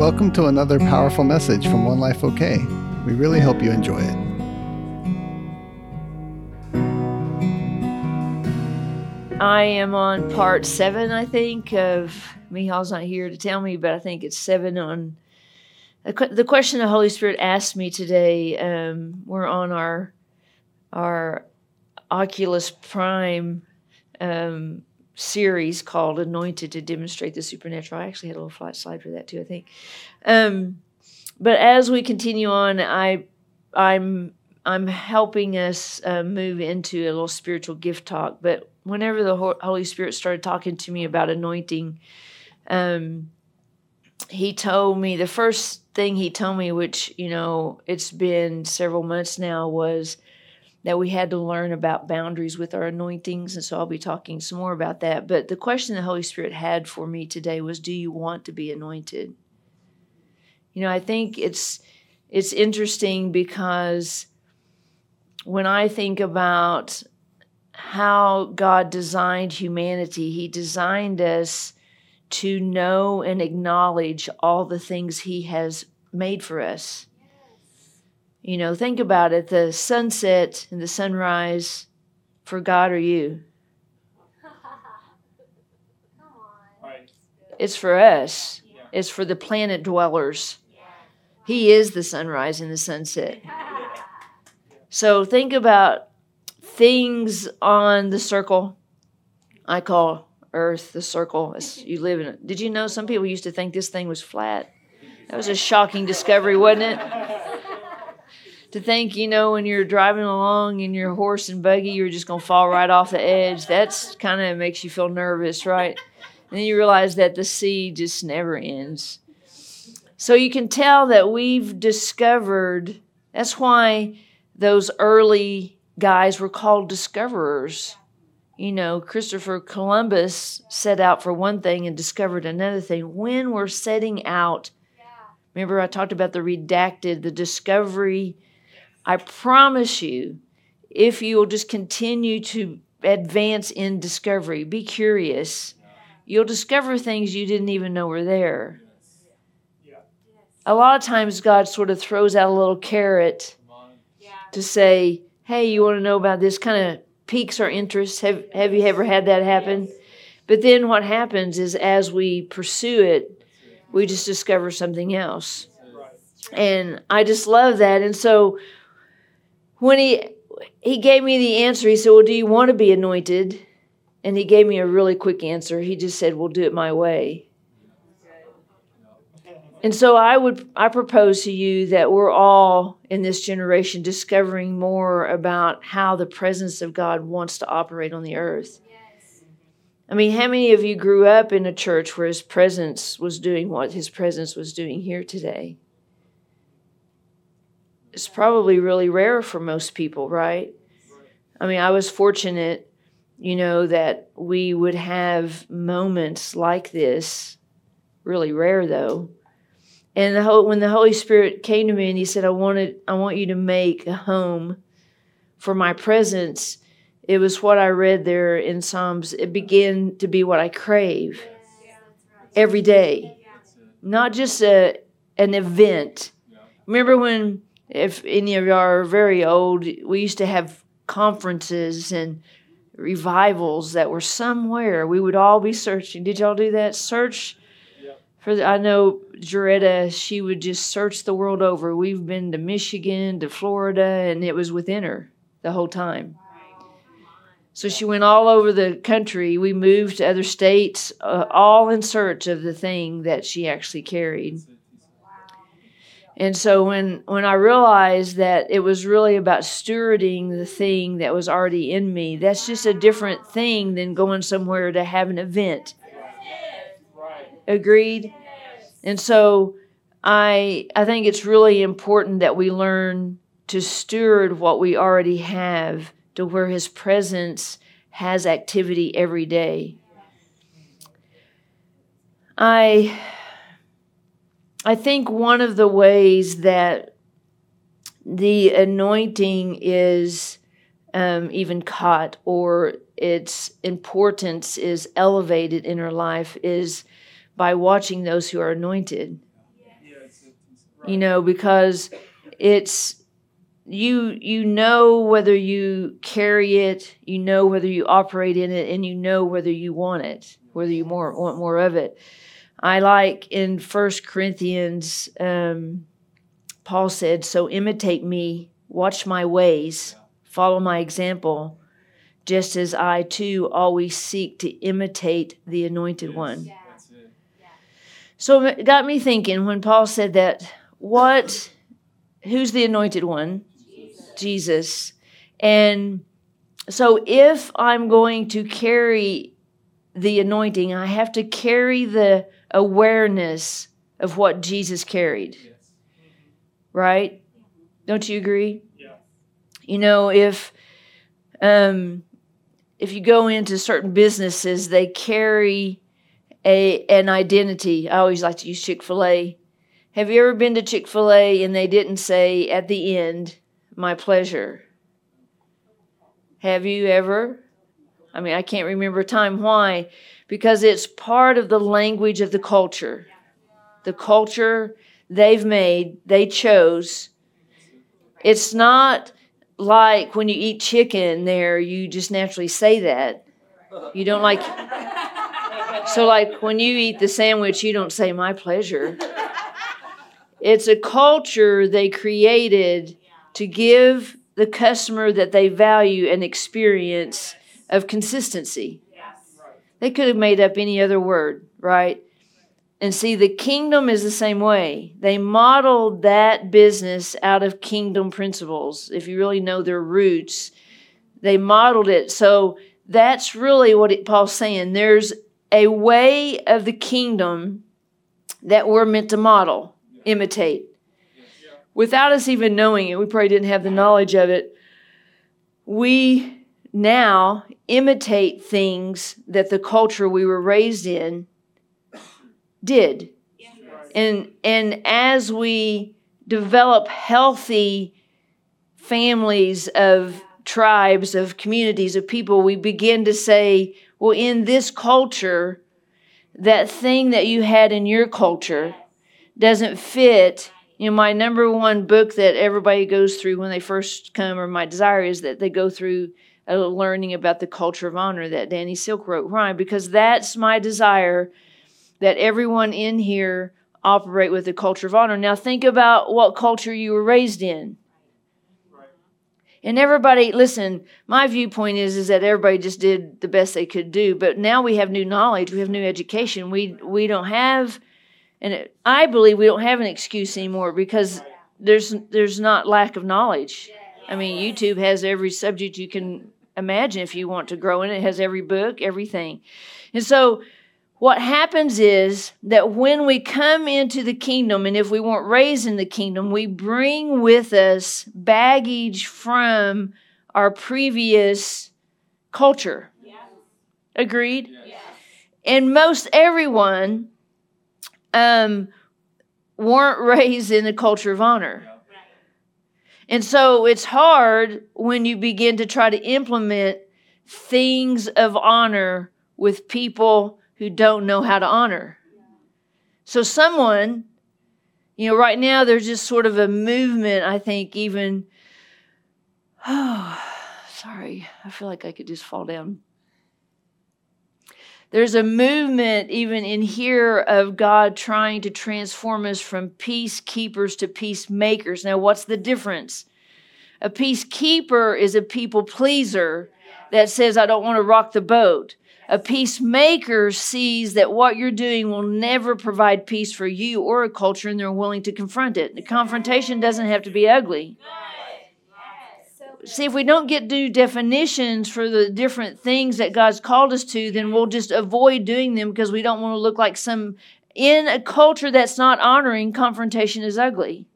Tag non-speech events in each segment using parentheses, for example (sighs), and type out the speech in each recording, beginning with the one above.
Welcome to another powerful message from One Life OK. We really hope you enjoy it. I am on part seven, I think, of Mihal's not here to tell me, but I think it's seven on the question the Holy Spirit asked me today. Um, we're on our our Oculus Prime um, series called Anointed to Demonstrate the Supernatural. I actually had a little flat slide for that too, I think. Um, but as we continue on, I I'm I'm helping us uh, move into a little spiritual gift talk. But whenever the Holy Spirit started talking to me about anointing, um, he told me the first thing he told me, which you know it's been several months now, was that we had to learn about boundaries with our anointings. And so I'll be talking some more about that. But the question the Holy Spirit had for me today was Do you want to be anointed? You know, I think it's it's interesting because when I think about how God designed humanity, He designed us to know and acknowledge all the things He has made for us. You know, think about it the sunset and the sunrise for God or you. It's for us, it's for the planet dwellers. He is the sunrise and the sunset. (laughs) So think about things on the circle. I call Earth the circle. You live in it. Did you know some people used to think this thing was flat? That was a shocking discovery, wasn't it? To think, you know, when you're driving along in your horse and buggy, you're just going to fall right off the edge. That's kind of makes you feel nervous, right? And then you realize that the sea just never ends. So you can tell that we've discovered that's why those early guys were called discoverers. You know, Christopher Columbus set out for one thing and discovered another thing. When we're setting out, remember I talked about the redacted, the discovery I promise you, if you will just continue to advance in discovery, be curious, you'll discover things you didn't even know were there. A lot of times, God sort of throws out a little carrot to say, Hey, you want to know about this? Kind of piques our interest. Have, have you ever had that happen? But then what happens is as we pursue it, we just discover something else. And I just love that. And so when he he gave me the answer, he said, "Well, do you want to be anointed?" And he gave me a really quick answer. He just said, "We'll do it my way." And so I would I propose to you that we're all in this generation discovering more about how the presence of God wants to operate on the earth. I mean, how many of you grew up in a church where his presence was doing what his presence was doing here today? It's probably really rare for most people, right? I mean, I was fortunate, you know, that we would have moments like this, really rare though. And the whole, when the Holy Spirit came to me and He said, "I wanted, I want you to make a home for my presence," it was what I read there in Psalms. It began to be what I crave every day, not just a an event. Remember when if any of y'all are very old, we used to have conferences and revivals that were somewhere. We would all be searching. Did y'all do that? Search for the, I know Jaretta, she would just search the world over. We've been to Michigan, to Florida, and it was within her the whole time. So she went all over the country. We moved to other states, uh, all in search of the thing that she actually carried. And so when when I realized that it was really about stewarding the thing that was already in me, that's just a different thing than going somewhere to have an event. Agreed? And so I I think it's really important that we learn to steward what we already have to where his presence has activity every day. I I think one of the ways that the anointing is um, even caught or its importance is elevated in our life is by watching those who are anointed. you know, because it's you you know whether you carry it, you know whether you operate in it, and you know whether you want it, whether you more want more of it. I like in First Corinthians, um, Paul said, "So imitate me, watch my ways, follow my example." Just as I too always seek to imitate the anointed one. So it got me thinking when Paul said that, what, who's the anointed one? Jesus. Jesus. And so if I'm going to carry the anointing, I have to carry the awareness of what Jesus carried. Yes. Right? Don't you agree? Yeah. You know, if um if you go into certain businesses, they carry a an identity. I always like to use Chick Fil A. Have you ever been to Chick Fil A and they didn't say at the end, "My pleasure"? Have you ever? I mean, I can't remember a time. Why? Because it's part of the language of the culture. The culture they've made, they chose. It's not like when you eat chicken there, you just naturally say that. You don't like so, like when you eat the sandwich, you don't say, My pleasure. It's a culture they created to give the customer that they value an experience of consistency. They could have made up any other word, right? And see, the kingdom is the same way. They modeled that business out of kingdom principles. If you really know their roots, they modeled it. So that's really what it, Paul's saying. There's a way of the kingdom that we're meant to model, imitate. Without us even knowing it, we probably didn't have the knowledge of it. We now imitate things that the culture we were raised in did. And and as we develop healthy families of tribes of communities of people we begin to say well, in this culture, that thing that you had in your culture doesn't fit. You know, my number one book that everybody goes through when they first come, or my desire is that they go through learning about the culture of honor that Danny Silk wrote. Why? Because that's my desire that everyone in here operate with the culture of honor. Now, think about what culture you were raised in. And everybody, listen, my viewpoint is is that everybody just did the best they could do. But now we have new knowledge, we have new education. We we don't have, and it, I believe we don't have an excuse anymore because there's there's not lack of knowledge. I mean, YouTube has every subject you can imagine if you want to grow in it. It has every book, everything, and so what happens is that when we come into the kingdom, and if we weren't raised in the kingdom, we bring with us baggage from our previous culture. Yes. Agreed? Yes. And most everyone um, weren't (laughs) raised in the culture of honor. And so it's hard when you begin to try to implement things of honor with people who don't know how to honor. So, someone, you know, right now there's just sort of a movement, I think, even, oh, (sighs) sorry, I feel like I could just fall down. There's a movement, even in here, of God trying to transform us from peacekeepers to peacemakers. Now, what's the difference? A peacekeeper is a people pleaser that says, I don't want to rock the boat. A peacemaker sees that what you're doing will never provide peace for you or a culture, and they're willing to confront it. The confrontation doesn't have to be ugly. See, if we don't get new definitions for the different things that God's called us to, then we'll just avoid doing them because we don't want to look like some. In a culture that's not honoring, confrontation is ugly.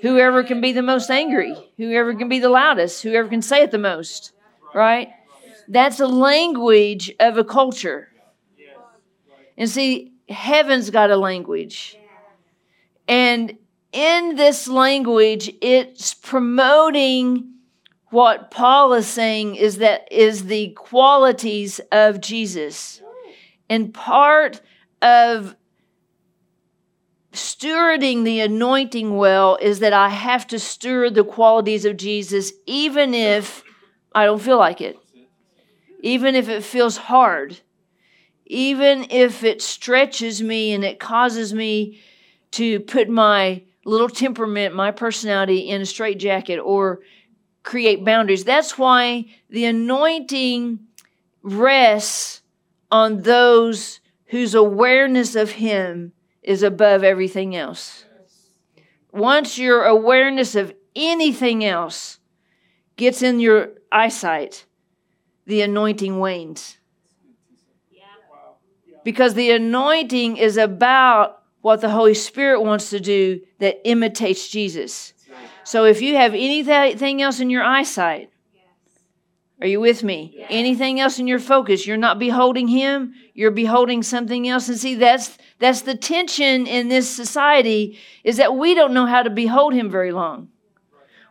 Whoever can be the most angry, whoever can be the loudest, whoever can say it the most, right? That's a language of a culture. And see, heaven's got a language. And in this language, it's promoting what Paul is saying is that is the qualities of Jesus. And part of stewarding the anointing well is that I have to steward the qualities of Jesus, even if I don't feel like it, even if it feels hard, even if it stretches me and it causes me to put my little temperament, my personality in a straitjacket or create boundaries. That's why the anointing rests on those whose awareness of Him is above everything else. Once your awareness of anything else gets in your eyesight, the anointing wanes. Because the anointing is about what the Holy Spirit wants to do that imitates Jesus. So if you have anything else in your eyesight, are you with me? Anything else in your focus, you're not beholding him, you're beholding something else. And see, that's that's the tension in this society is that we don't know how to behold him very long.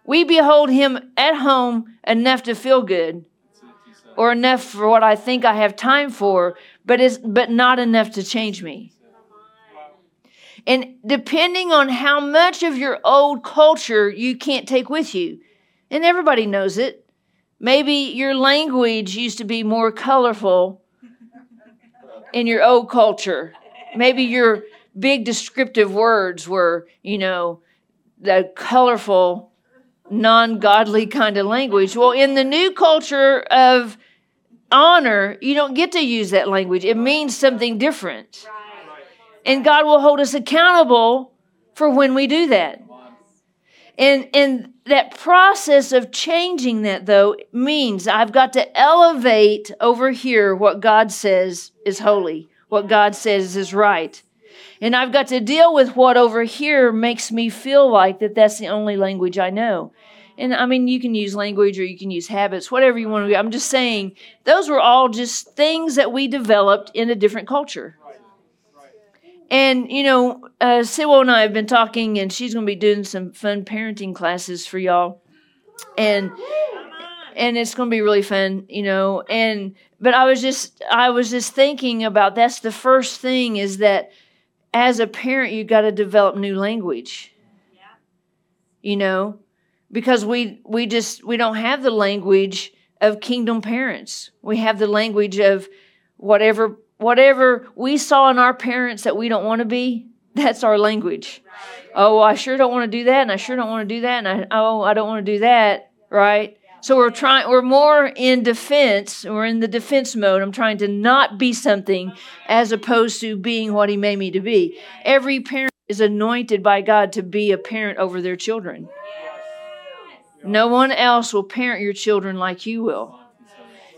We behold him at home enough to feel good or enough for what I think I have time for, but it's but not enough to change me. And depending on how much of your old culture you can't take with you, and everybody knows it, maybe your language used to be more colorful in your old culture. Maybe your big descriptive words were, you know, the colorful, non godly kind of language. Well, in the new culture of honor, you don't get to use that language, it means something different. And God will hold us accountable for when we do that. And, and that process of changing that, though, means I've got to elevate over here what God says is holy, what God says is right. And I've got to deal with what over here makes me feel like that that's the only language I know. And I mean, you can use language or you can use habits, whatever you want to. I'm just saying, those were all just things that we developed in a different culture. And, you know, uh, Sybil and I have been talking, and she's going to be doing some fun parenting classes for y'all. And, and it's going to be really fun, you know. And, but I was just, I was just thinking about that's the first thing is that as a parent, you got to develop new language. You know, because we, we just, we don't have the language of kingdom parents. We have the language of whatever whatever we saw in our parents that we don't want to be, that's our language. Oh, I sure don't want to do that, and I sure don't want to do that, and I oh, I don't want to do that, right? So we're trying we're more in defense, we're in the defense mode. I'm trying to not be something as opposed to being what he made me to be. Every parent is anointed by God to be a parent over their children. No one else will parent your children like you will.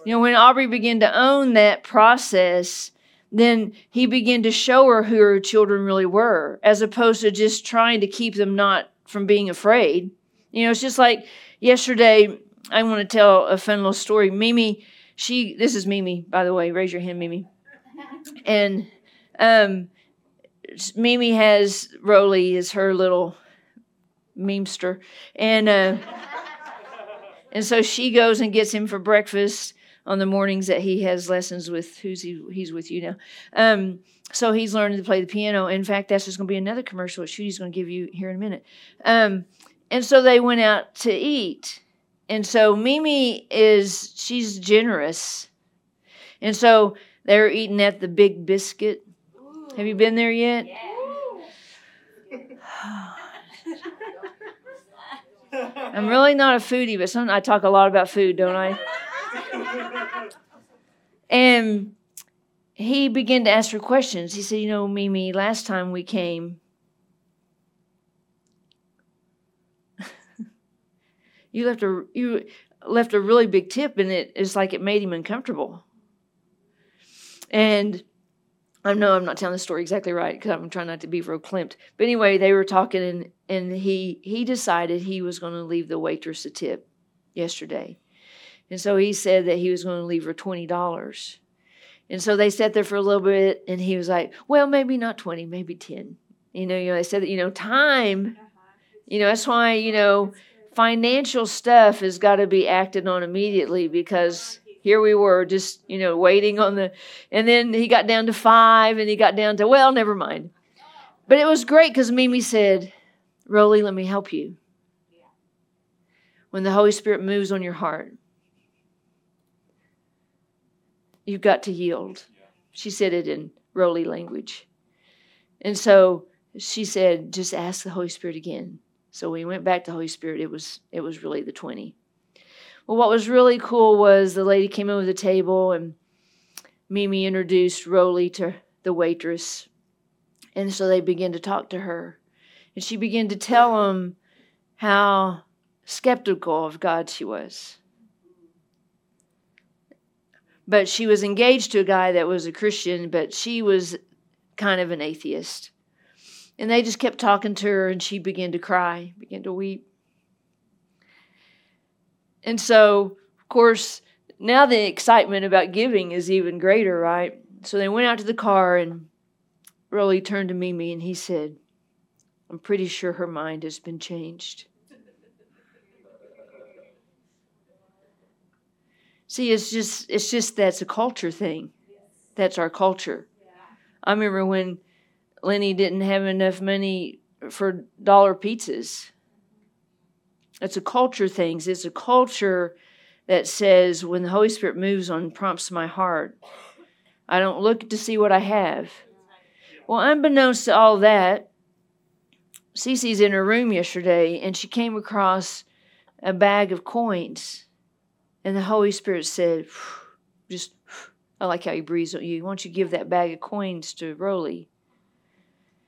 You know, when Aubrey began to own that process, then he began to show her who her children really were, as opposed to just trying to keep them not from being afraid. You know, it's just like yesterday, I want to tell a fun little story. Mimi, she, this is Mimi, by the way, raise your hand, Mimi. And um, Mimi has Roly is her little memester, and uh, and so she goes and gets him for breakfast on the mornings that he has lessons with who's he he's with you now. Um, so he's learning to play the piano. In fact, that's just going to be another commercial that Shooty's going to give you here in a minute. Um, and so they went out to eat. And so Mimi is she's generous. And so they were eating at the Big Biscuit. Have you been there yet? Yeah. (sighs) I'm really not a foodie, but some, I talk a lot about food, don't I? (laughs) and he began to ask her questions. He said, You know, Mimi, last time we came, (laughs) you left a you left a really big tip and it it's like it made him uncomfortable. And I know I'm not telling the story exactly right because I'm trying not to be verklempt. But anyway, they were talking and, and he he decided he was going to leave the waitress a tip yesterday. And so he said that he was going to leave her $20. And so they sat there for a little bit and he was like, well, maybe not 20, maybe 10. You know, you know, they said that, you know, time, you know, that's why, you know, financial stuff has got to be acted on immediately because here we were just, you know, waiting on the, and then he got down to five and he got down to, well, never mind. But it was great because Mimi said, Roly, let me help you. When the Holy Spirit moves on your heart, you've got to yield. She said it in Roly language. And so she said, just ask the Holy Spirit again. So we went back to Holy Spirit. It was it was really the 20. Well, what was really cool was the lady came over the table and Mimi introduced Roly to the waitress. And so they began to talk to her. And she began to tell them how skeptical of God she was. But she was engaged to a guy that was a Christian, but she was kind of an atheist. And they just kept talking to her, and she began to cry, began to weep. And so, of course, now the excitement about giving is even greater, right? So they went out to the car, and Roly turned to Mimi and he said, I'm pretty sure her mind has been changed. See, it's just it's just that's a culture thing. That's our culture. I remember when Lenny didn't have enough money for dollar pizzas. It's a culture thing. It's a culture that says when the Holy Spirit moves on prompts my heart, I don't look to see what I have. Well, unbeknownst to all that, Cece's in her room yesterday and she came across a bag of coins. And the Holy Spirit said, (sighs) just, (sighs) I like how he breathes on you. Why don't you give that bag of coins to Roly?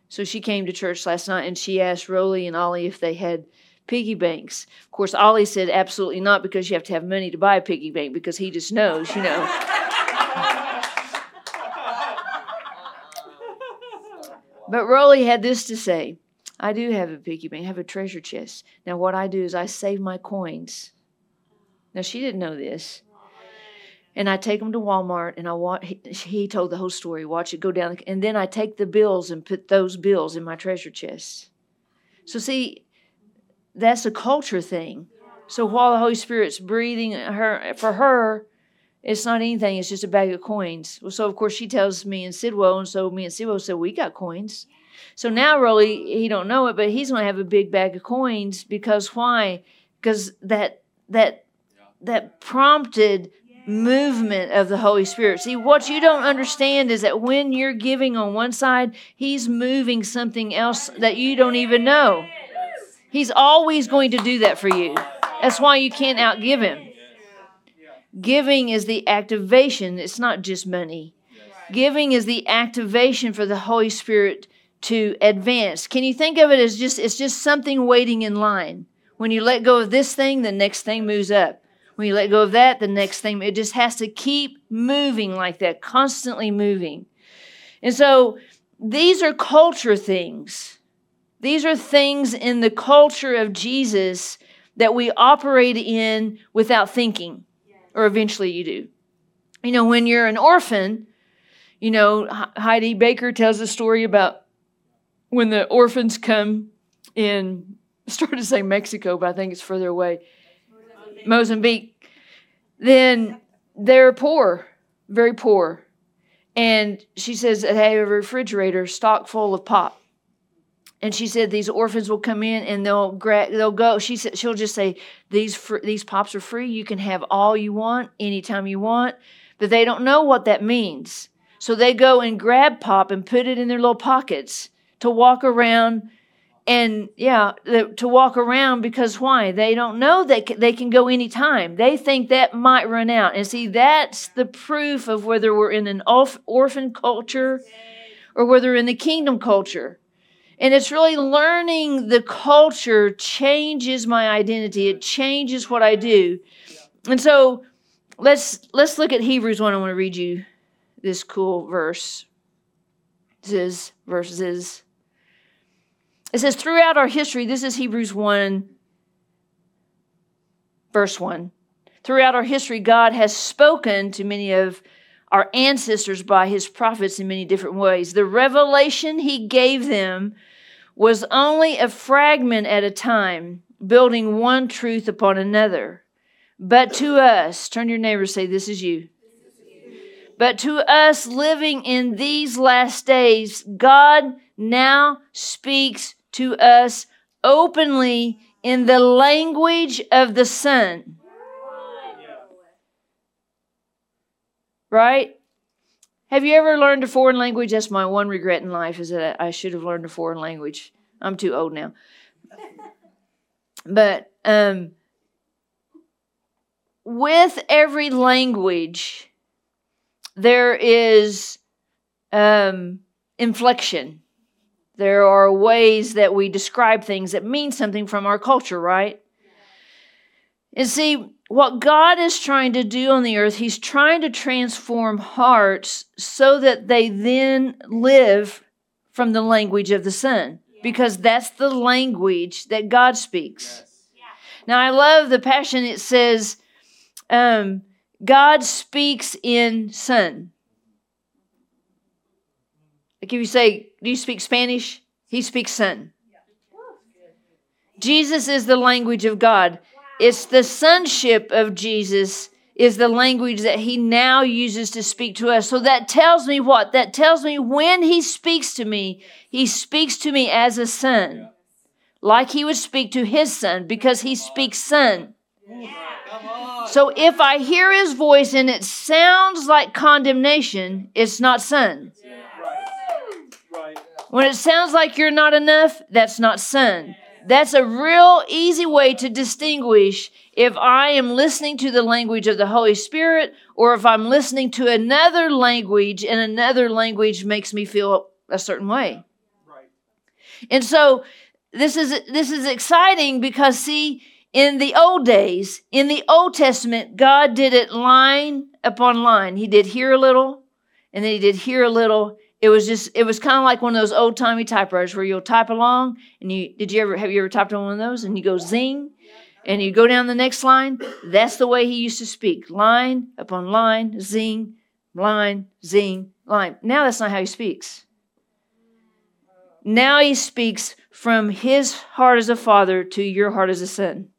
So she came to church last night and she asked Roly and Ollie if they had piggy banks. Of course, Ollie said absolutely not because you have to have money to buy a piggy bank because he just knows, you know. (laughs) but Roly had this to say I do have a piggy bank, I have a treasure chest. Now, what I do is I save my coins. Now, she didn't know this. And I take them to Walmart and I watch, he, he told the whole story, watch it go down. And then I take the bills and put those bills in my treasure chest. So, see, that's a culture thing. So while the Holy Spirit's breathing her for her, it's not anything. It's just a bag of coins. Well, so of course she tells me and Sidwell, and so me and Sidwell said we got coins. So now really he don't know it, but he's going to have a big bag of coins because why? Because that that that prompted movement of the Holy Spirit. See, what you don't understand is that when you're giving on one side, He's moving something else that you don't even know. He's always going to do that for you. That's why you can't outgive Him. Giving is the activation, it's not just money. Giving is the activation for the Holy Spirit to advance. Can you think of it as just it's just something waiting in line. When you let go of this thing, the next thing moves up. When you let go of that, the next thing, it just has to keep moving like that, constantly moving. And so these are culture things. These are things in the culture of Jesus that we operate in without thinking, or eventually you do. You know, when you're an orphan, you know, Heidi Baker tells a story about when the orphans come in, (laughs) started to say Mexico, but I think it's further away, Mozambique. Then they're poor, very poor. And she says they have a refrigerator stocked full of pop. And she said these orphans will come in and they'll gra- they'll go. She said she'll just say these fr- these pops are free. You can have all you want anytime you want, but they don't know what that means. So they go and grab pop and put it in their little pockets to walk around and yeah to walk around because why? They don't know that they can go anytime. They think that might run out. And see that's the proof of whether we're in an orphan culture or whether we're in the kingdom culture. And it's really learning the culture changes my identity. It changes what i do. And so let's let's look at hebrews 1 i want to read you this cool verse. This is verses it says, throughout our history, this is Hebrews 1, verse 1. Throughout our history, God has spoken to many of our ancestors by his prophets in many different ways. The revelation he gave them was only a fragment at a time, building one truth upon another. But to us, turn your neighbor say, This is you. But to us living in these last days, God now speaks to us openly in the language of the Son. Right? Have you ever learned a foreign language? That's my one regret in life is that I should have learned a foreign language. I'm too old now. But um, with every language, there is um, inflection. There are ways that we describe things that mean something from our culture, right? And see, what God is trying to do on the earth, He's trying to transform hearts so that they then live from the language of the Son, because that's the language that God speaks. Now, I love the passion, it says, um, God speaks in Son. Like if you say, Do you speak Spanish? He speaks Son. Jesus is the language of God. It's the sonship of Jesus is the language that he now uses to speak to us. So that tells me what? That tells me when he speaks to me, he speaks to me as a son, like he would speak to his son, because he speaks son. So if I hear his voice and it sounds like condemnation, it's not son. When it sounds like you're not enough, that's not sin. That's a real easy way to distinguish if I am listening to the language of the Holy Spirit or if I'm listening to another language and another language makes me feel a certain way. Right. And so this is this is exciting because see in the old days, in the Old Testament, God did it line upon line. He did here a little, and then he did here a little, it was just it was kind of like one of those old timey typewriters where you'll type along and you did you ever have you ever typed on one of those? And you go zing and you go down the next line. That's the way he used to speak line upon line zing line zing line. Now that's not how he speaks. Now he speaks from his heart as a father to your heart as a son.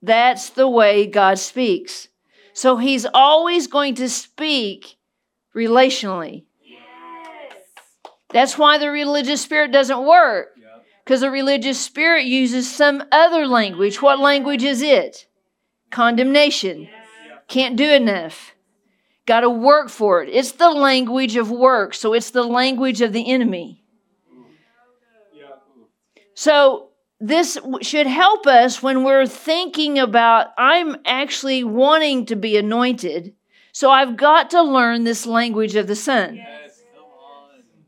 That's the way god speaks. So he's always going to speak relationally. Yes. That's why the religious spirit doesn't work. Because the religious spirit uses some other language. What language is it? Condemnation. Can't do enough. Got to work for it. It's the language of work, so it's the language of the enemy. So, this should help us when we're thinking about, I'm actually wanting to be anointed. So I've got to learn this language of the Son. Yes,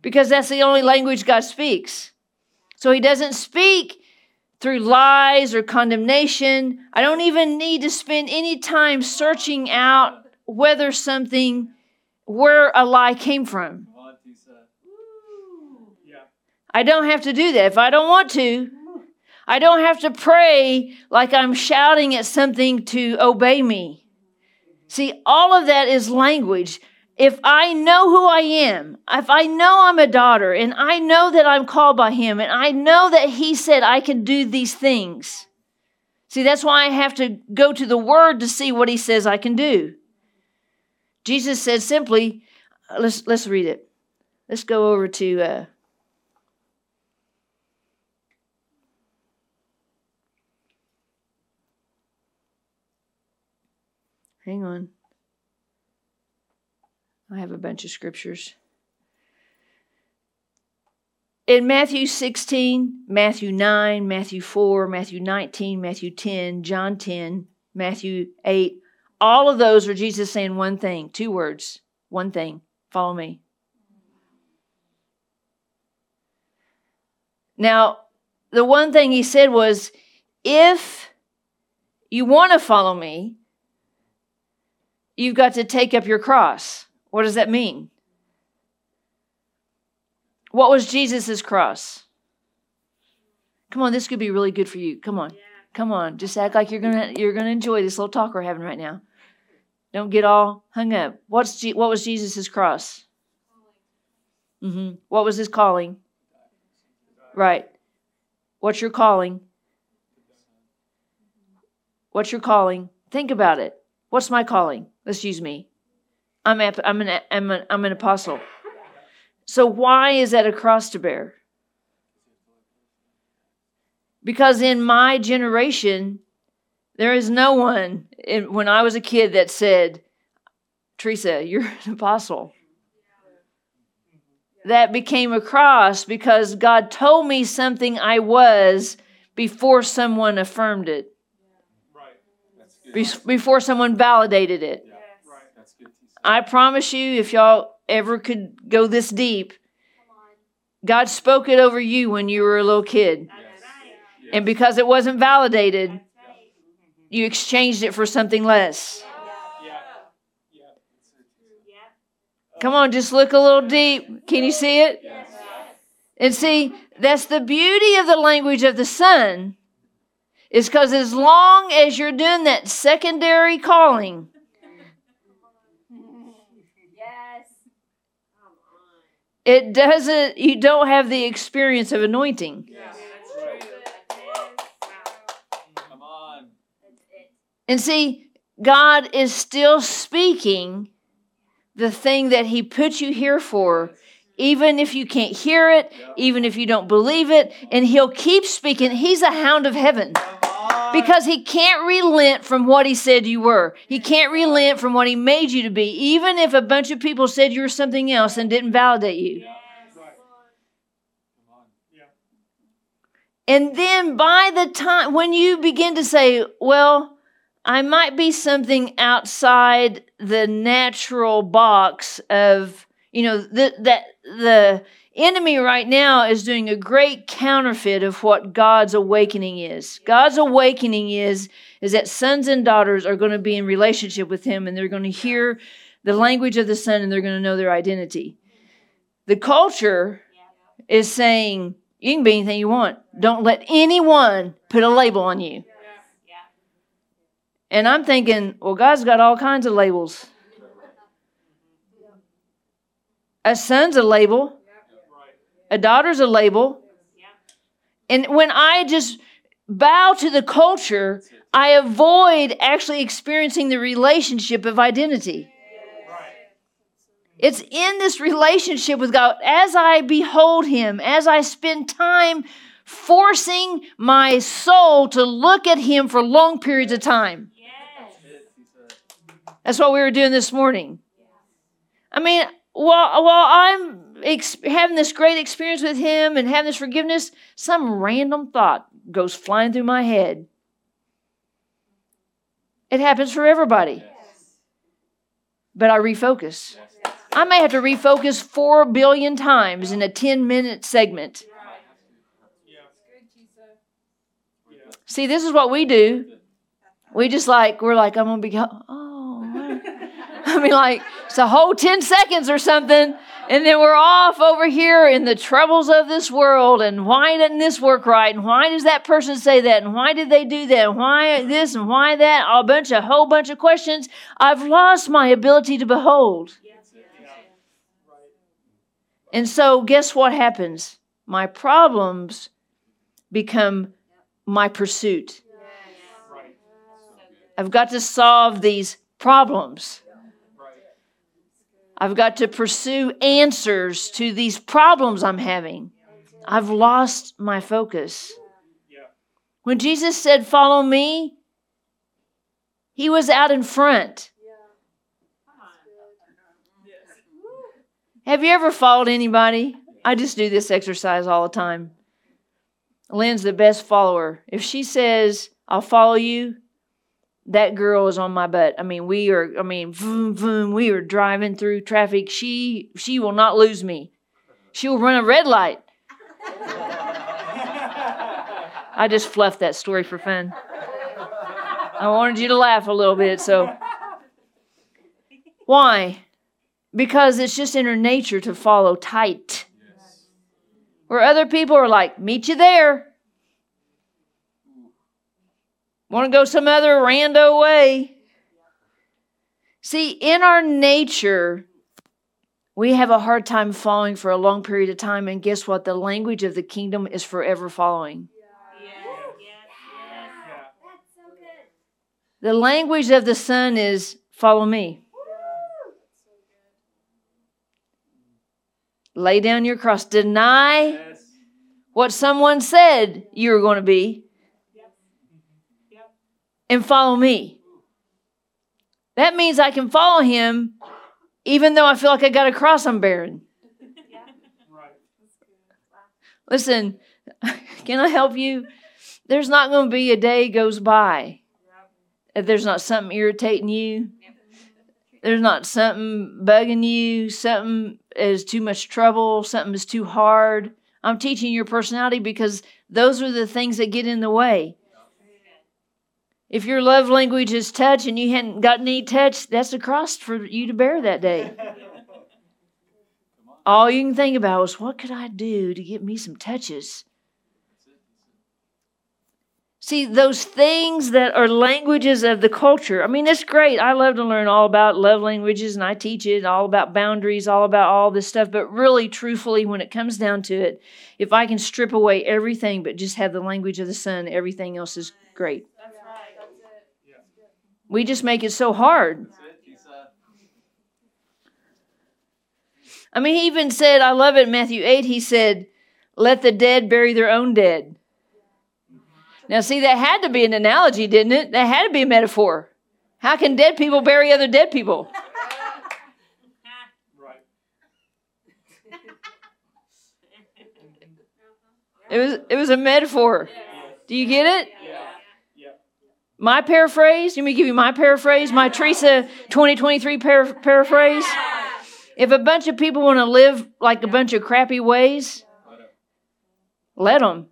because that's the only language God speaks. So He doesn't speak through lies or condemnation. I don't even need to spend any time searching out whether something, where a lie came from. I don't have to do that if I don't want to. I don't have to pray like I'm shouting at something to obey me. See, all of that is language. If I know who I am, if I know I'm a daughter, and I know that I'm called by Him, and I know that He said I can do these things. See, that's why I have to go to the Word to see what He says I can do. Jesus said simply, let's, let's read it. Let's go over to uh, Hang on. I have a bunch of scriptures. In Matthew 16, Matthew 9, Matthew 4, Matthew 19, Matthew 10, John 10, Matthew 8, all of those are Jesus saying one thing, two words, one thing follow me. Now, the one thing he said was if you want to follow me, you've got to take up your cross. What does that mean? What was Jesus' cross? Come on, this could be really good for you. Come on. Come on. Just act like you're gonna you're gonna enjoy this little talk we're having right now. Don't get all hung up. What's G- what was Jesus' cross? Mm-hmm. What was his calling? Right. What's your calling? What's your calling? Think about it. What's my calling? Let's use me. I'm, I'm, an, I'm, an, apostle. So, why is that a cross to bear? Because in my generation, there is no one, in, when I was a kid, that said, Teresa, you're (laughs) an apostle. That became a cross because God told me something I was before someone affirmed it, before someone validated it. I promise you, if y'all ever could go this deep, God spoke it over you when you were a little kid. And because it wasn't validated, you exchanged it for something less. Come on, just look a little deep. Can you see it? And see, that's the beauty of the language of the Son, is because as long as you're doing that secondary calling, it doesn't, you don't have the experience of anointing. And see, God is still speaking the thing that He put you here for, even if you can't hear it, even if you don't believe it, and He'll keep speaking. He's a hound of heaven because He can't relent from what He said you were. He can't relent from what He made you to be, even if a bunch of people said you were something else and didn't validate you. And then by the time when you begin to say, well, I might be something outside the natural box of, you know, the, that the enemy right now is doing a great counterfeit of what God's awakening is. God's awakening is is that sons and daughters are going to be in relationship with him and they're going to hear the language of the son and they're going to know their identity. The culture is saying you can be anything you want. Don't let anyone put a label on you. And I'm thinking, well, God's got all kinds of labels. A son's a label, a daughter's a label. And when I just bow to the culture, I avoid actually experiencing the relationship of identity. It's in this relationship with God. As I behold Him, as I spend time forcing my soul to look at Him for long periods of time. That's what we were doing this morning. I mean, while, while I'm ex- having this great experience with Him and having this forgiveness, some random thought goes flying through my head. It happens for everybody. But I refocus. I may have to refocus four billion times in a 10 minute segment. See, this is what we do. We just like, we're like, I'm going to be, oh, I (laughs) mean, like, it's a whole 10 seconds or something. And then we're off over here in the troubles of this world. And why doesn't this work right? And why does that person say that? And why did they do that? And why this and why that? A bunch, a whole bunch of questions. I've lost my ability to behold. And so, guess what happens? My problems become my pursuit. I've got to solve these problems. I've got to pursue answers to these problems I'm having. I've lost my focus. When Jesus said, Follow me, he was out in front. Have you ever followed anybody? I just do this exercise all the time. Lynn's the best follower. If she says, I'll follow you, that girl is on my butt. I mean, we are, I mean, vroom, vroom, we are driving through traffic. She she will not lose me. She will run a red light. I just fluffed that story for fun. I wanted you to laugh a little bit, so why? Because it's just in her nature to follow tight. Where other people are like, meet you there. Want to go some other rando way? See, in our nature, we have a hard time following for a long period of time. And guess what? The language of the kingdom is forever following. The language of the Son is follow me. Lay down your cross. Deny what someone said you were going to be and follow me. That means I can follow him even though I feel like I got a cross I'm bearing. Listen, (laughs) can I help you? There's not going to be a day goes by if there's not something irritating you. There's not something bugging you, something is too much trouble, something is too hard. I'm teaching your personality because those are the things that get in the way. If your love language is touch and you hadn't gotten any touch, that's a cross for you to bear that day. (laughs) All you can think about is what could I do to get me some touches? See, those things that are languages of the culture. I mean, it's great. I love to learn all about love languages and I teach it, all about boundaries, all about all this stuff. But really, truthfully, when it comes down to it, if I can strip away everything but just have the language of the Son, everything else is great. We just make it so hard. I mean, he even said, I love it, Matthew 8, he said, let the dead bury their own dead. Now, see, that had to be an analogy, didn't it? That had to be a metaphor. How can dead people bury other dead people? It was it was a metaphor. Do you get it? My paraphrase. Let me give you my paraphrase. My Teresa 2023 par- paraphrase. If a bunch of people want to live like a bunch of crappy ways, let them.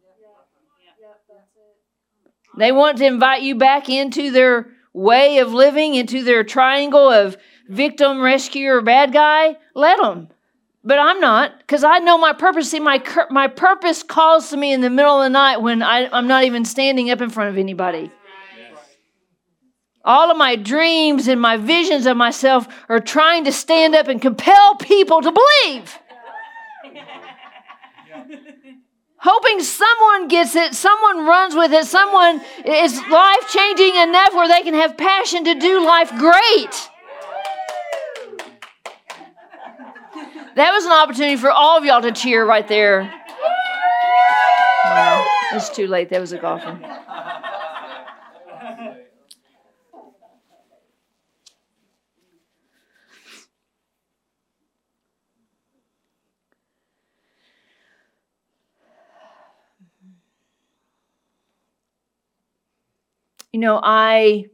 They want to invite you back into their way of living, into their triangle of victim, rescuer, bad guy. Let them. But I'm not, because I know my purpose. See, my, my purpose calls to me in the middle of the night when I, I'm not even standing up in front of anybody. All of my dreams and my visions of myself are trying to stand up and compel people to believe. (laughs) hoping someone gets it, someone runs with it, someone is life changing enough where they can have passion to do life great. That was an opportunity for all of y'all to cheer right there. No, it's too late. That was a golfer. You know, I,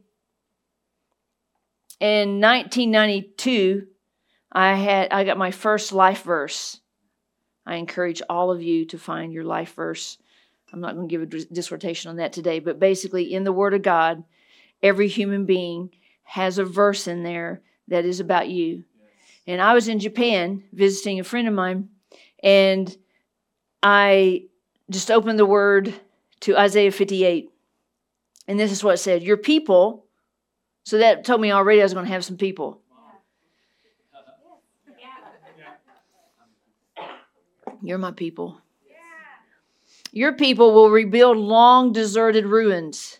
in 1992, I had I got my first life verse. I encourage all of you to find your life verse. I'm not going to give a dissertation on that today, but basically, in the Word of God, every human being has a verse in there that is about you. And I was in Japan visiting a friend of mine, and I just opened the Word to Isaiah 58. And this is what it said Your people, so that told me already I was going to have some people. You're my people. Your people will rebuild long deserted ruins,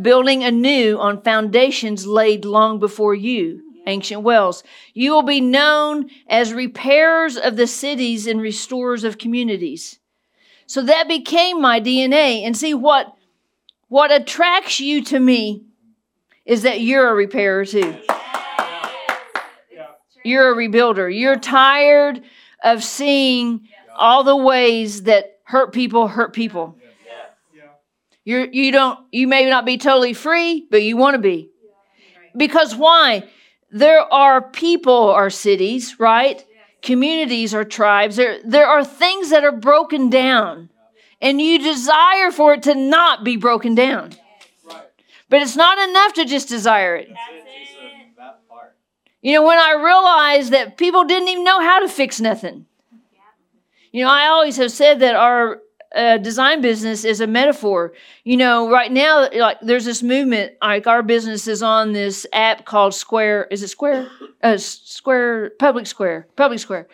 building anew on foundations laid long before you, ancient wells. You will be known as repairers of the cities and restorers of communities. So that became my DNA. And see what what attracts you to me is that you're a repairer too. You're a rebuilder. You're tired of seeing all the ways that hurt people hurt people. You're, you don't you may not be totally free, but you want to be. Because why? There are people or cities, right? Communities or tribes. There, there are things that are broken down and you desire for it to not be broken down. But it's not enough to just desire it. You know, when I realized that people didn't even know how to fix nothing. You know, I always have said that our uh, design business is a metaphor. You know, right now, like there's this movement. Like our business is on this app called Square. Is it Square? Uh, Square Public Square. Public Square,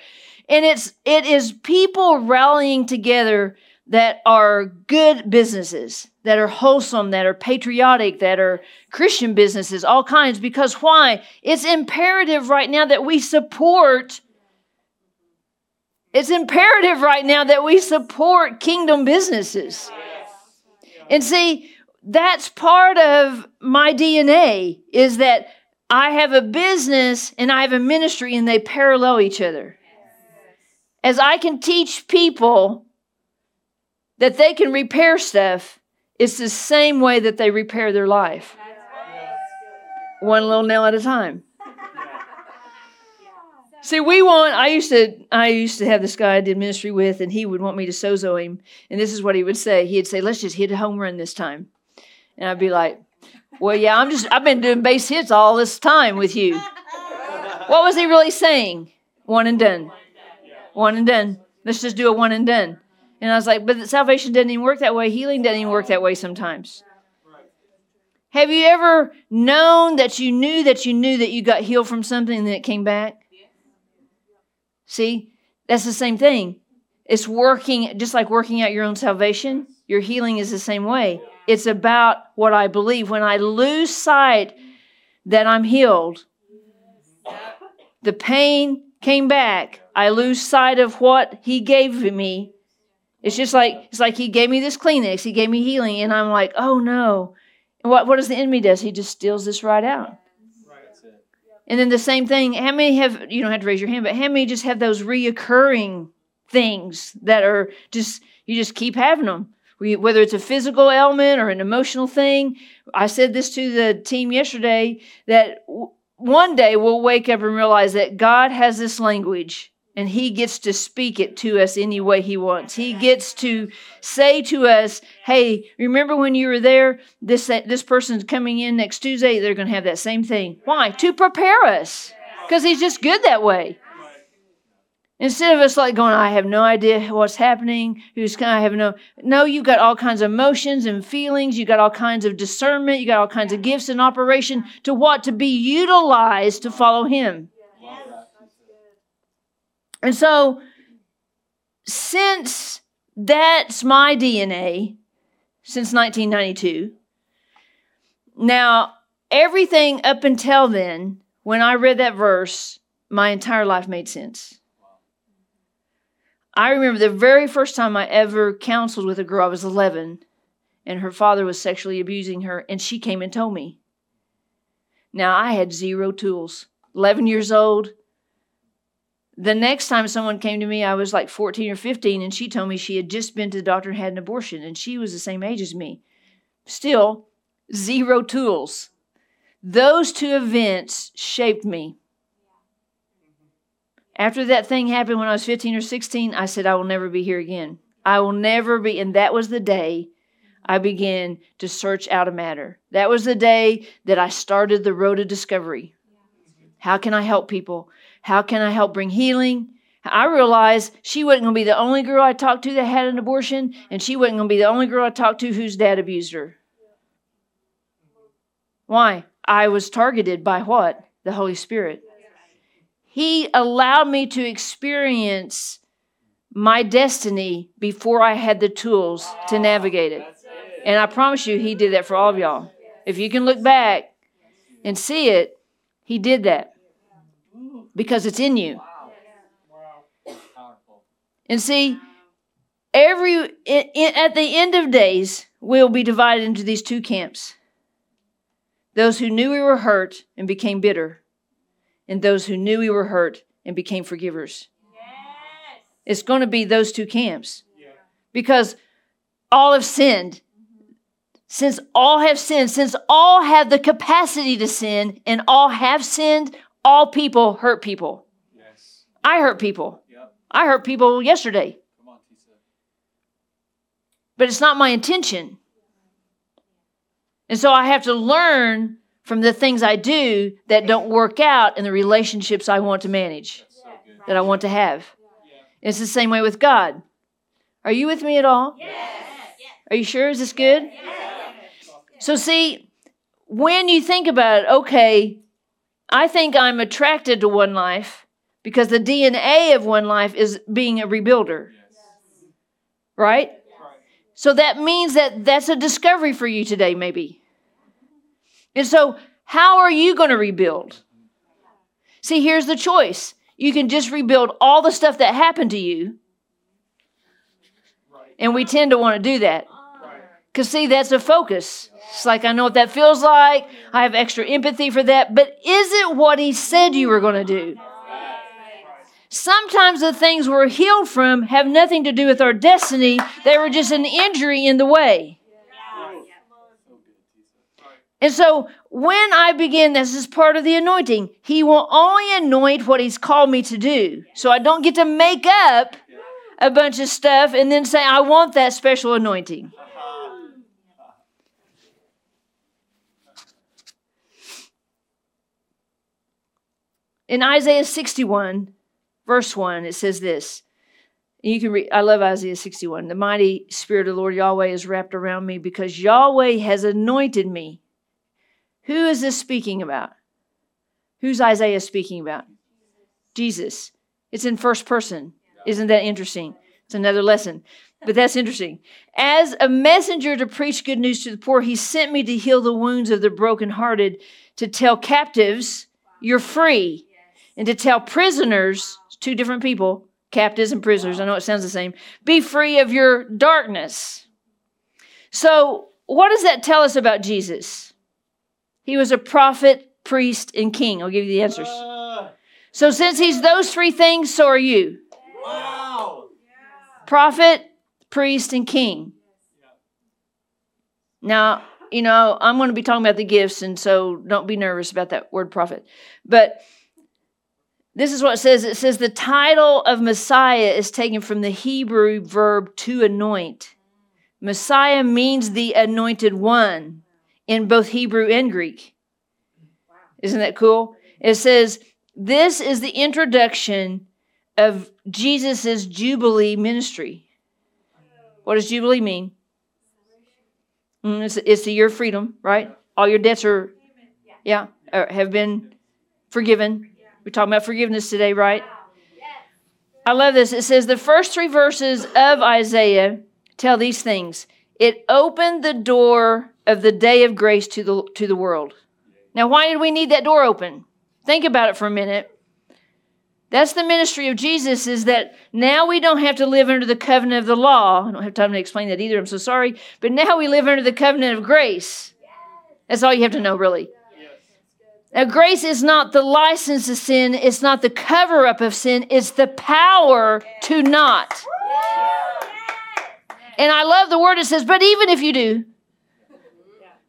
and it's it is people rallying together that are good businesses, that are wholesome, that are patriotic, that are Christian businesses, all kinds. Because why? It's imperative right now that we support. It's imperative right now that we support kingdom businesses. And see, that's part of my DNA is that I have a business and I have a ministry and they parallel each other. As I can teach people that they can repair stuff, it's the same way that they repair their life. One little nail at a time. (laughs) See, we want. I used to. I used to have this guy I did ministry with, and he would want me to sozo him. And this is what he would say. He'd say, "Let's just hit a home run this time," and I'd be like, "Well, yeah, I'm just. I've been doing base hits all this time with you." What was he really saying? One and done. One and done. Let's just do a one and done. And I was like, "But salvation doesn't even work that way. Healing doesn't even work that way sometimes." Have you ever known that you knew that you knew that you got healed from something and then it came back? See, that's the same thing. It's working, just like working out your own salvation, your healing is the same way. It's about what I believe. When I lose sight that I'm healed, the pain came back. I lose sight of what He gave me. It's just like it's like He gave me this Kleenex, He gave me healing, and I'm like, oh no. And what, what does the enemy does? He just steals this right out. And then the same thing, how many have, you don't have to raise your hand, but how many just have those reoccurring things that are just, you just keep having them? Whether it's a physical ailment or an emotional thing. I said this to the team yesterday that one day we'll wake up and realize that God has this language and he gets to speak it to us any way he wants. He gets to say to us, "Hey, remember when you were there? This this person's coming in next Tuesday. They're going to have that same thing. Why? To prepare us, because he's just good that way." Instead of us like going, I have no idea what's happening, who's kind of have no no, you've got all kinds of emotions and feelings, You've got all kinds of discernment, You've got all kinds of gifts in operation to what? To be utilized to follow him. And so, since that's my DNA, since 1992, now everything up until then, when I read that verse, my entire life made sense. I remember the very first time I ever counseled with a girl, I was 11, and her father was sexually abusing her, and she came and told me. Now, I had zero tools. 11 years old, the next time someone came to me, I was like 14 or 15, and she told me she had just been to the doctor and had an abortion, and she was the same age as me. Still, zero tools. Those two events shaped me. After that thing happened when I was 15 or 16, I said, I will never be here again. I will never be. And that was the day I began to search out a matter. That was the day that I started the road of discovery. How can I help people? How can I help bring healing? I realized she wasn't going to be the only girl I talked to that had an abortion, and she wasn't going to be the only girl I talked to whose dad abused her. Why? I was targeted by what? The Holy Spirit. He allowed me to experience my destiny before I had the tools to navigate it. And I promise you, He did that for all of y'all. If you can look back and see it, He did that because it's in you. And see, every in, in, at the end of days, we'll be divided into these two camps. Those who knew we were hurt and became bitter, and those who knew we were hurt and became forgivers. Yes. It's going to be those two camps. Yeah. Because all have sinned. Since all have sinned, since all have the capacity to sin and all have sinned, all people hurt people. Yes. I hurt people. Yep. I hurt people yesterday. On, but it's not my intention. And so I have to learn from the things I do that don't work out in the relationships I want to manage, so that I want to have. Yeah. It's the same way with God. Are you with me at all? Yes. Are you sure? Is this good? Yes. So, see, when you think about it, okay, I think I'm attracted to One Life because the DNA of One Life is being a rebuilder. Right? So that means that that's a discovery for you today, maybe. And so, how are you going to rebuild? See, here's the choice you can just rebuild all the stuff that happened to you. And we tend to want to do that. Because, see, that's a focus. It's like, I know what that feels like. I have extra empathy for that. But is it what he said you were going to do? Sometimes the things we're healed from have nothing to do with our destiny, they were just an injury in the way. And so when I begin, this is part of the anointing. He will only anoint what He's called me to do. So I don't get to make up a bunch of stuff and then say, I want that special anointing. In Isaiah 61, verse 1, it says this. You can read, I love Isaiah 61. The mighty spirit of the Lord Yahweh is wrapped around me because Yahweh has anointed me who is this speaking about? Who's Isaiah speaking about? Jesus. It's in first person. Isn't that interesting? It's another lesson, but that's interesting. As a messenger to preach good news to the poor, he sent me to heal the wounds of the brokenhearted, to tell captives, you're free, and to tell prisoners, two different people, captives and prisoners, I know it sounds the same, be free of your darkness. So, what does that tell us about Jesus? He was a prophet, priest, and king. I'll give you the answers. So, since he's those three things, so are you. Wow. Prophet, priest, and king. Now, you know, I'm going to be talking about the gifts, and so don't be nervous about that word prophet. But this is what it says it says the title of Messiah is taken from the Hebrew verb to anoint. Messiah means the anointed one in both Hebrew and Greek. Isn't that cool? It says, This is the introduction of Jesus' Jubilee ministry. What does Jubilee mean? Mm, it's, it's the year of freedom, right? All your debts are, yeah, have been forgiven. We're talking about forgiveness today, right? I love this. It says the first three verses of Isaiah tell these things. It opened the door of the day of grace to the, to the world. Now, why did we need that door open? Think about it for a minute. That's the ministry of Jesus is that now we don't have to live under the covenant of the law. I don't have time to explain that either. I'm so sorry. But now we live under the covenant of grace. That's all you have to know, really. Now, grace is not the license to sin, it's not the cover up of sin, it's the power to not. And I love the word it says, but even if you do,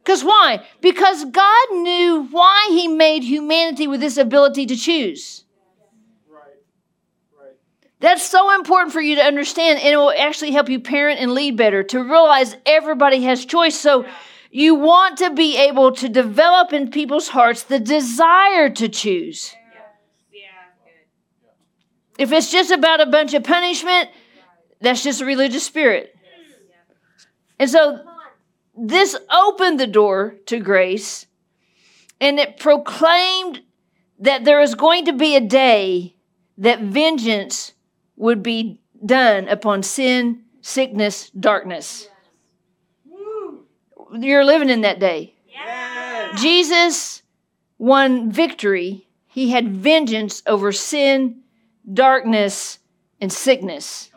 because why? Because God knew why He made humanity with this ability to choose. That's so important for you to understand, and it will actually help you parent and lead better to realize everybody has choice. So, you want to be able to develop in people's hearts the desire to choose. If it's just about a bunch of punishment, that's just a religious spirit. And so this opened the door to grace and it proclaimed that there is going to be a day that vengeance would be done upon sin, sickness, darkness. You're living in that day. Yes. Jesus won victory. He had vengeance over sin, darkness, and sickness.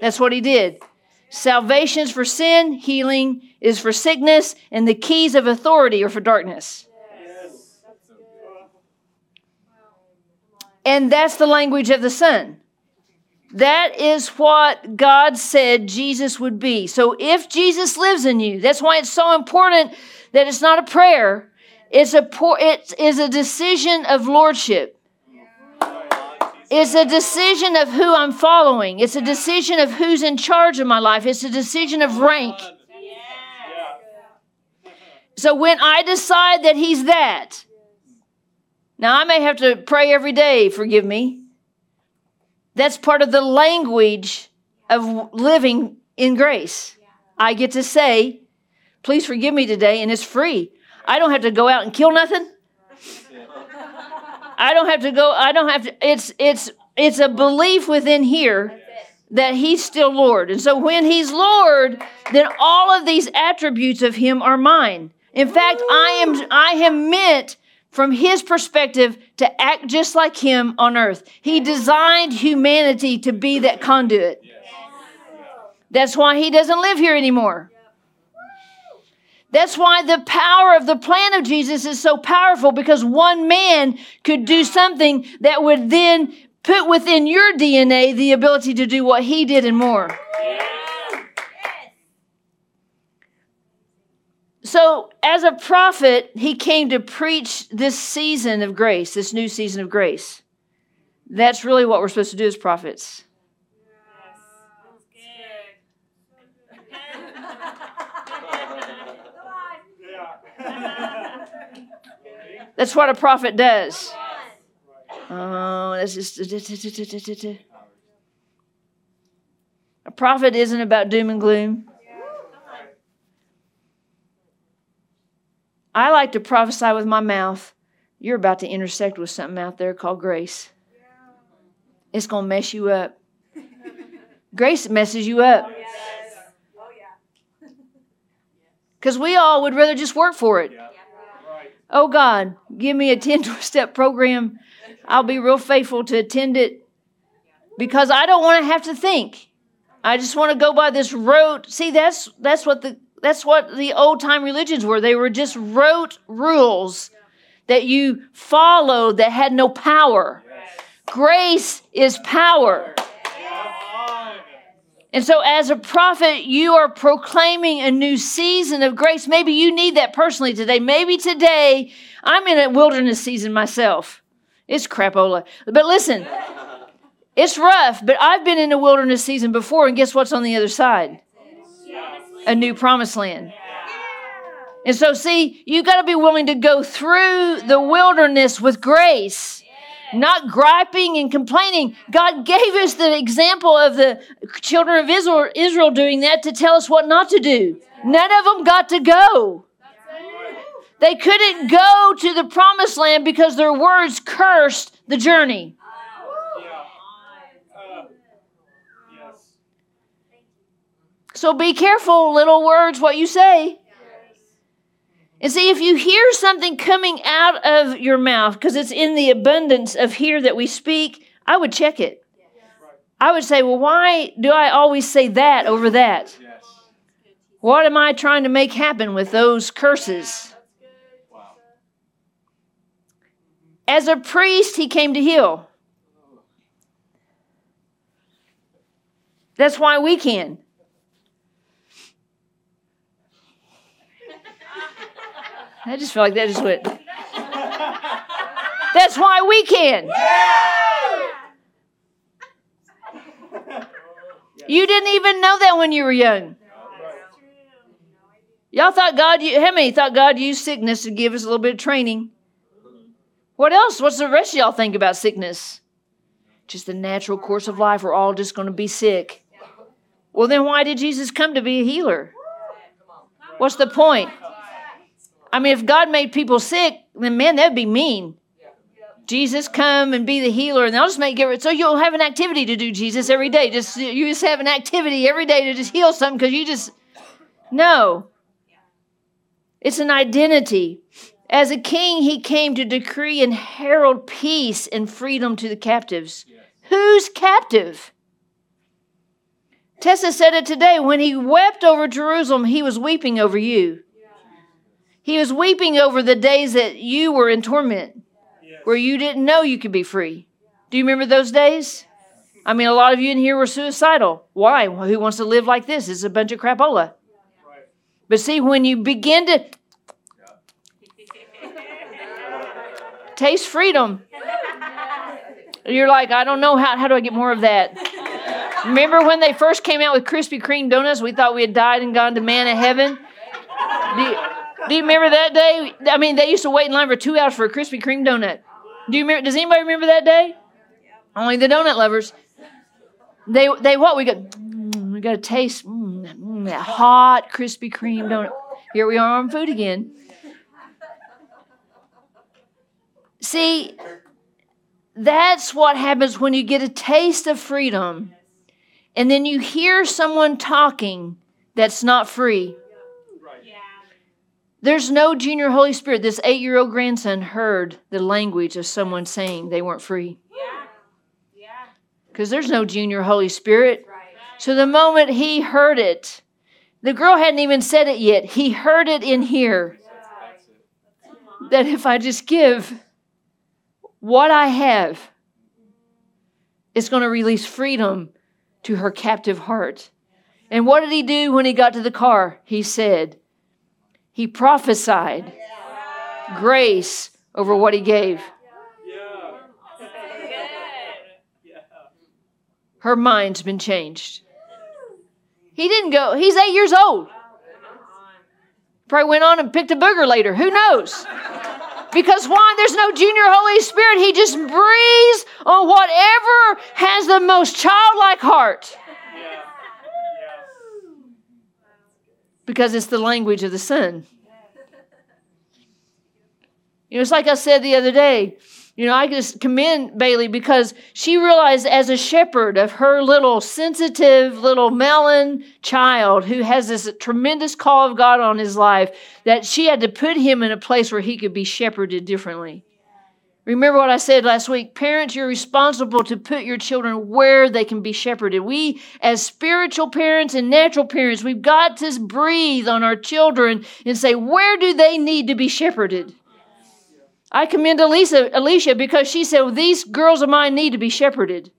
That's what he did. Salvation's for sin, healing is for sickness, and the keys of authority are for darkness. And that's the language of the Son. That is what God said Jesus would be. So if Jesus lives in you, that's why it's so important that it's not a prayer. It's a it is a decision of lordship. It's a decision of who I'm following. It's a decision of who's in charge of my life. It's a decision of rank. So when I decide that He's that, now I may have to pray every day, forgive me. That's part of the language of living in grace. I get to say, please forgive me today, and it's free. I don't have to go out and kill nothing. I don't have to go. I don't have to. It's it's it's a belief within here that he's still Lord. And so when he's Lord, then all of these attributes of him are mine. In fact, I am I am meant from his perspective to act just like him on earth. He designed humanity to be that conduit. That's why he doesn't live here anymore. That's why the power of the plan of Jesus is so powerful because one man could do something that would then put within your DNA the ability to do what he did and more. So, as a prophet, he came to preach this season of grace, this new season of grace. That's really what we're supposed to do as prophets. That's what a prophet does. Oh, that's just. (laughs) A prophet isn't about doom and gloom. I like to prophesy with my mouth. You're about to intersect with something out there called grace. It's going to mess you up. (laughs) Grace messes you up. Oh, because oh, (laughs) we all would rather just work for it. Oh God, give me a 10 (laughs) step program. I'll be real faithful to attend it because I don't want to have to think. I just want to go by this rote. See, that's that's what the that's what the old time religions were. They were just rote rules that you followed that had no power. Grace is power. And so, as a prophet, you are proclaiming a new season of grace. Maybe you need that personally today. Maybe today, I'm in a wilderness season myself. It's crapola. But listen, it's rough, but I've been in a wilderness season before, and guess what's on the other side? A new promised land. And so, see, you got to be willing to go through the wilderness with grace not griping and complaining. God gave us the example of the children of Israel, doing that to tell us what not to do. None of them got to go. They couldn't go to the promised land because their words cursed the journey. So be careful, little words, what you say. And see, if you hear something coming out of your mouth, because it's in the abundance of here that we speak, I would check it. I would say, well, why do I always say that over that? What am I trying to make happen with those curses? As a priest, he came to heal. That's why we can. I just feel like that just went. (laughs) That's why we can. You didn't even know that when you were young. Y'all thought God, how many thought God used sickness to give us a little bit of training? What else? What's the rest of y'all think about sickness? Just the natural course of life. We're all just going to be sick. Well, then why did Jesus come to be a healer? What's the point? I mean, if God made people sick, then man, that'd be mean. Jesus, come and be the healer, and they'll just make it so you'll have an activity to do, Jesus, every day. Just you just have an activity every day to just heal something because you just no. It's an identity. As a king, he came to decree and herald peace and freedom to the captives. Who's captive? Tessa said it today. When he wept over Jerusalem, he was weeping over you. He was weeping over the days that you were in torment, where you didn't know you could be free. Do you remember those days? I mean, a lot of you in here were suicidal. Why? Well, who wants to live like this? It's a bunch of crapola. But see, when you begin to taste freedom, you're like, I don't know how, how do I get more of that? Remember when they first came out with Krispy Kreme donuts? We thought we had died and gone to manna heaven. Do you, remember that day? I mean, they used to wait in line for two hours for a Krispy Kreme donut. Do you remember? Does anybody remember that day? Only the donut lovers. They they what we got? Mm, we got to taste mm, mm, that hot Krispy Kreme donut. Here we are on food again. See, that's what happens when you get a taste of freedom, and then you hear someone talking that's not free There's no junior Holy Spirit. This eight year old grandson heard the language of someone saying they weren't free. Because there's no junior Holy Spirit. So the moment he heard it, the girl hadn't even said it yet. He heard it in here. That if I just give what I have, it's going to release freedom to her captive heart. And what did he do when he got to the car? He said, he prophesied grace over what he gave. Her mind's been changed. He didn't go, he's eight years old. Probably went on and picked a booger later. Who knows? Because why? There's no junior Holy Spirit. He just breathes on whatever has the most childlike heart. Because it's the language of the Son. You know, it's like I said the other day. You know, I just commend Bailey because she realized as a shepherd of her little sensitive little melon child who has this tremendous call of God on his life that she had to put him in a place where he could be shepherded differently. Remember what I said last week? Parents, you're responsible to put your children where they can be shepherded. We, as spiritual parents and natural parents, we've got to breathe on our children and say, where do they need to be shepherded? I commend Alicia, Alicia because she said, well, These girls of mine need to be shepherded.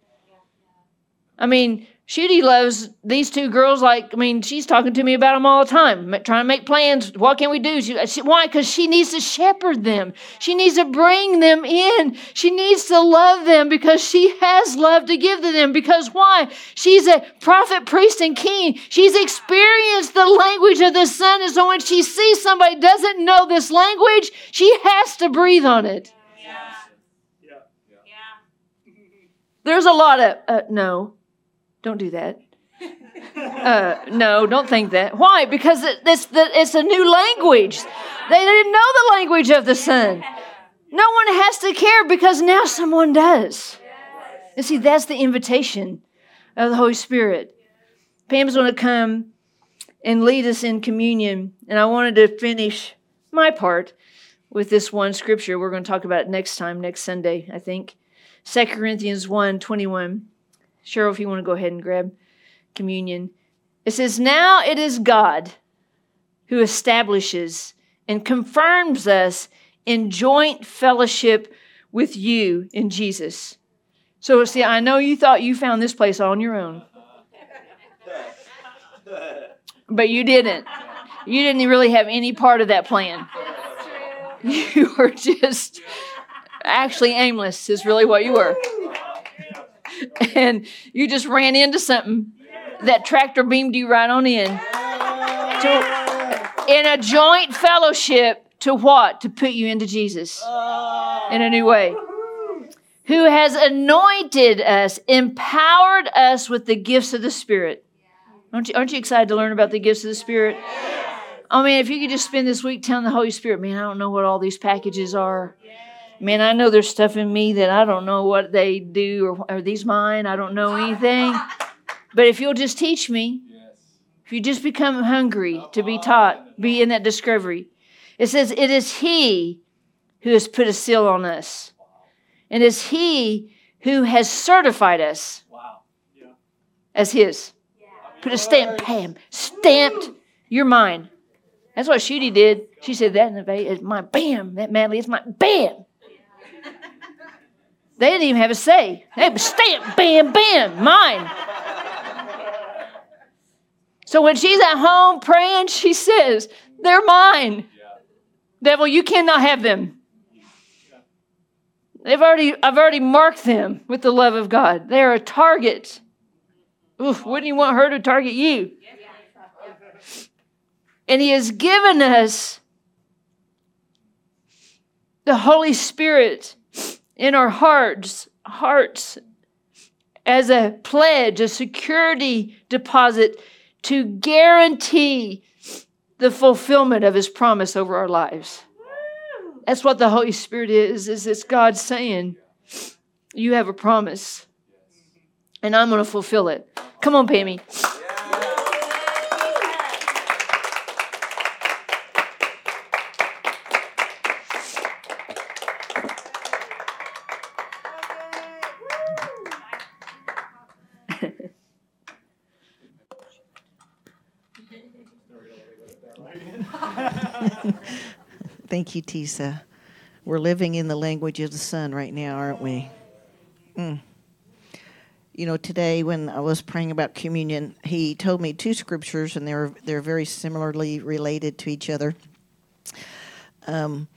I mean, Shooty loves these two girls like, I mean, she's talking to me about them all the time, trying to make plans. What can we do? She, she, why? Because she needs to shepherd them. She needs to bring them in. She needs to love them because she has love to give to them. Because why? She's a prophet, priest, and king. She's experienced the language of the Son. And so when she sees somebody doesn't know this language, she has to breathe on it. Yeah. Yeah. Yeah. (laughs) There's a lot of, uh, no. Don't do that. Uh, no, don't think that. Why? Because it, it's, the, it's a new language. They didn't know the language of the Son. No one has to care because now someone does. And see, that's the invitation of the Holy Spirit. Pam's going to come and lead us in communion. And I wanted to finish my part with this one scripture. We're going to talk about it next time, next Sunday, I think. 2 Corinthians 1 21. Cheryl, if you want to go ahead and grab communion. It says, Now it is God who establishes and confirms us in joint fellowship with you in Jesus. So, see, I know you thought you found this place on your own, but you didn't. You didn't really have any part of that plan. (laughs) You were just actually aimless, is really what you were. (laughs) and you just ran into something that tractor beamed you right on in. To, in a joint fellowship to what? To put you into Jesus in a new way. Who has anointed us, empowered us with the gifts of the Spirit. Aren't you, aren't you excited to learn about the gifts of the Spirit? I mean, if you could just spend this week telling the Holy Spirit, man, I don't know what all these packages are. Man, I know there's stuff in me that I don't know what they do or are these mine? I don't know anything. But if you'll just teach me, if you just become hungry to be taught, be in that discovery. It says, It is He who has put a seal on us. And it's He who has certified us as His. Put a stamp, bam, stamped your mind. That's what Shooty did. She said, That is my bam, that Madly is my bam. They didn't even have a say. They had stamp, bam, bam, mine. So when she's at home praying, she says, They're mine. Devil, you cannot have them. They've already, I've already marked them with the love of God. They are a target. Oof, wouldn't you want her to target you? And He has given us the Holy Spirit in our hearts, hearts as a pledge, a security deposit to guarantee the fulfillment of his promise over our lives. That's what the Holy Spirit is, is it's God saying, you have a promise and I'm to fulfill it. Come on, Pammy. Thank you, Tisa. We're living in the language of the Son right now, aren't we? Mm. You know, today when I was praying about communion, he told me two scriptures, and they're they're very similarly related to each other. Um,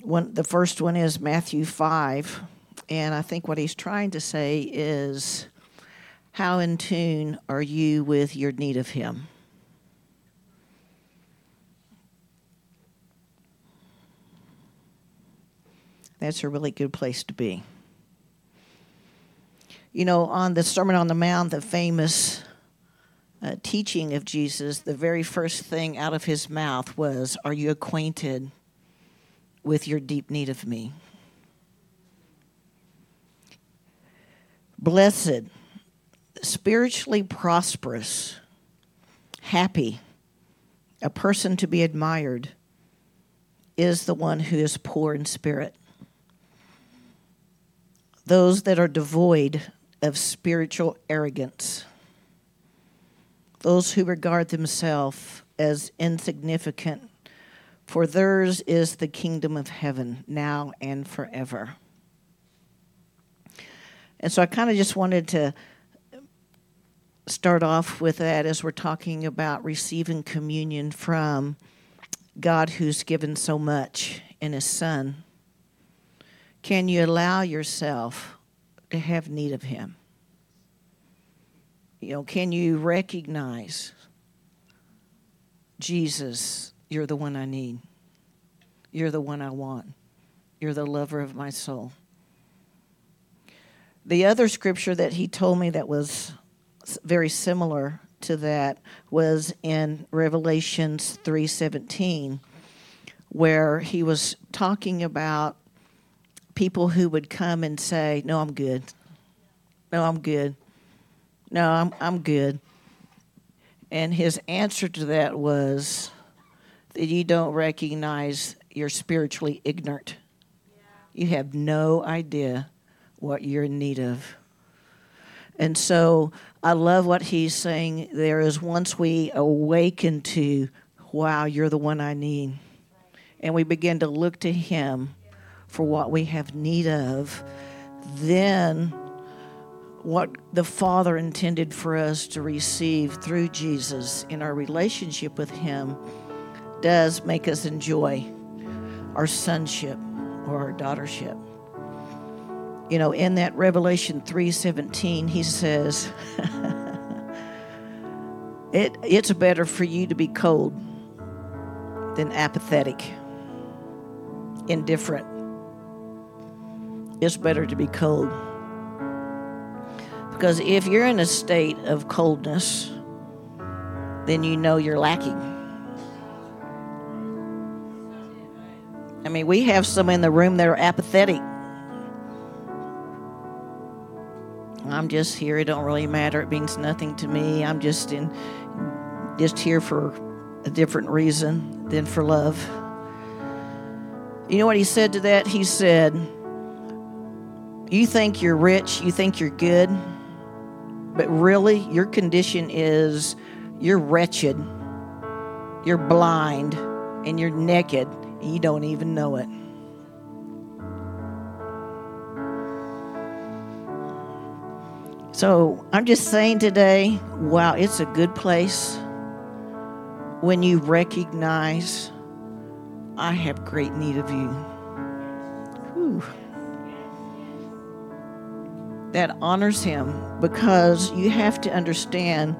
one, the first one is Matthew five, and I think what he's trying to say is, how in tune are you with your need of Him? That's a really good place to be. You know, on the Sermon on the Mount, the famous uh, teaching of Jesus, the very first thing out of his mouth was, Are you acquainted with your deep need of me? Blessed, spiritually prosperous, happy, a person to be admired is the one who is poor in spirit those that are devoid of spiritual arrogance, those who regard themselves as insignificant, for theirs is the kingdom of heaven now and forever. And so I kind of just wanted to start off with that as we're talking about receiving communion from God who's given so much in His Son. Can you allow yourself to have need of Him? You know, can you recognize Jesus, you're the one I need? You're the one I want. You're the lover of my soul. The other scripture that he told me that was very similar to that was in Revelations 3:17 where he was talking about people who would come and say, "No, I'm good. No, I'm good. No, I'm I'm good." And his answer to that was that you don't recognize you're spiritually ignorant. You have no idea what you're in need of. And so I love what he's saying there is once we awaken to, wow, you're the one I need. And we begin to look to him for what we have need of, then what the Father intended for us to receive through Jesus in our relationship with Him does make us enjoy our sonship or our daughtership. You know, in that Revelation 3:17, he says, (laughs) it, it's better for you to be cold than apathetic, indifferent, it's better to be cold. Because if you're in a state of coldness, then you know you're lacking. I mean, we have some in the room that are apathetic. I'm just here. It don't really matter. It means nothing to me. I'm just in, just here for a different reason than for love. You know what he said to that? He said, you think you're rich, you think you're good, but really your condition is you're wretched, you're blind, and you're naked, and you don't even know it. So I'm just saying today, wow, it's a good place when you recognize I have great need of you. That honors him because you have to understand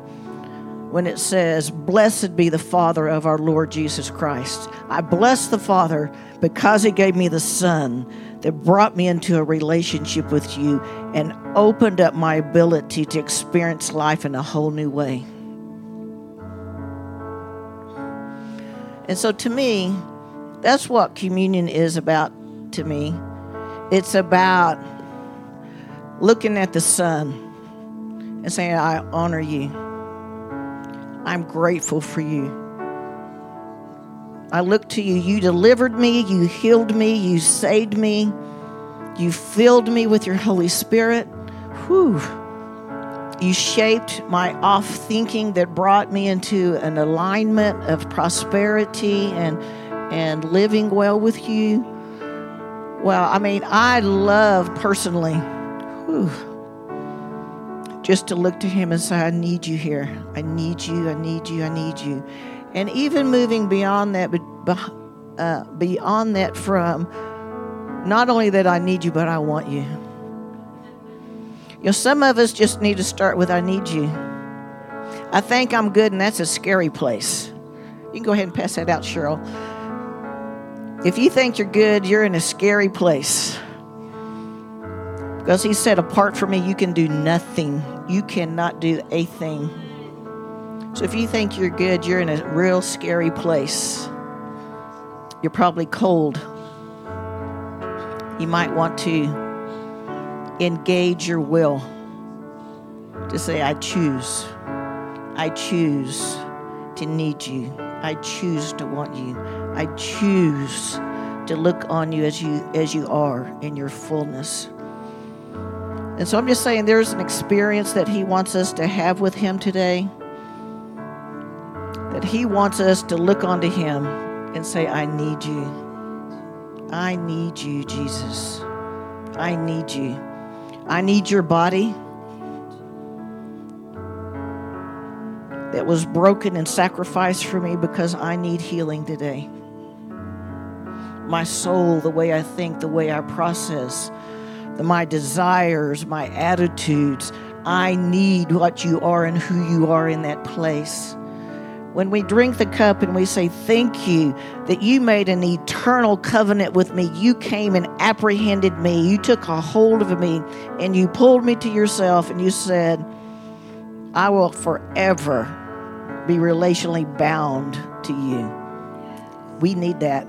when it says, Blessed be the Father of our Lord Jesus Christ. I bless the Father because he gave me the Son that brought me into a relationship with you and opened up my ability to experience life in a whole new way. And so to me, that's what communion is about to me. It's about looking at the Son and saying, I honor you. I'm grateful for you. I look to you. You delivered me, you healed me, you saved me, you filled me with your Holy Spirit. Whew. You shaped my off thinking that brought me into an alignment of prosperity and and living well with you. Well, I mean, I love personally whew, just to look to him and say, I need you here. I need you. I need you. I need you. And even moving beyond that, uh, beyond that, from not only that I need you, but I want you. You know, some of us just need to start with I need you. I think I'm good, and that's a scary place. You can go ahead and pass that out, Cheryl. If you think you're good, you're in a scary place. Because he said, apart from me, you can do nothing. You cannot do a thing. So if you think you're good, you're in a real scary place. You're probably cold. You might want to engage your will to say, I choose. I choose to need you. I choose to want you. I choose to look on you as you as you are in your fullness. And so I'm just saying there's an experience that he wants us to have with him today. That he wants us to look onto him and say, I need you. I need you, Jesus. I need you. I need your body that was broken and sacrificed for me because I need healing today. My soul, the way I think, the way I process, my desires, my attitudes. I need what you are and who you are in that place. When we drink the cup and we say, Thank you that you made an eternal covenant with me, you came and apprehended me, you took a hold of me, and you pulled me to yourself, and you said, I will forever be relationally bound to you. We need that.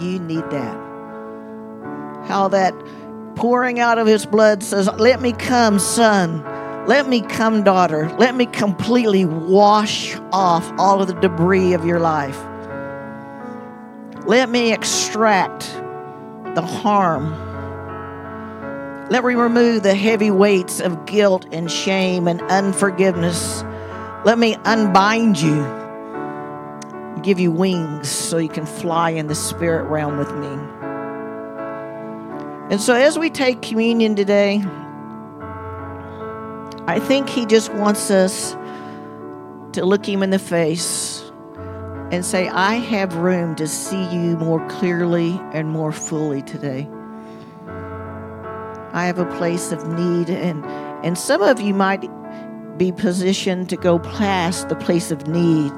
You need that. How that pouring out of his blood says, Let me come, son. Let me come, daughter. Let me completely wash off all of the debris of your life. Let me extract the harm. Let me remove the heavy weights of guilt and shame and unforgiveness. Let me unbind you, give you wings so you can fly in the spirit realm with me. And so, as we take communion today, I think He just wants us to look Him in the face and say, I have room to see you more clearly and more fully today. I have a place of need, and, and some of you might be positioned to go past the place of need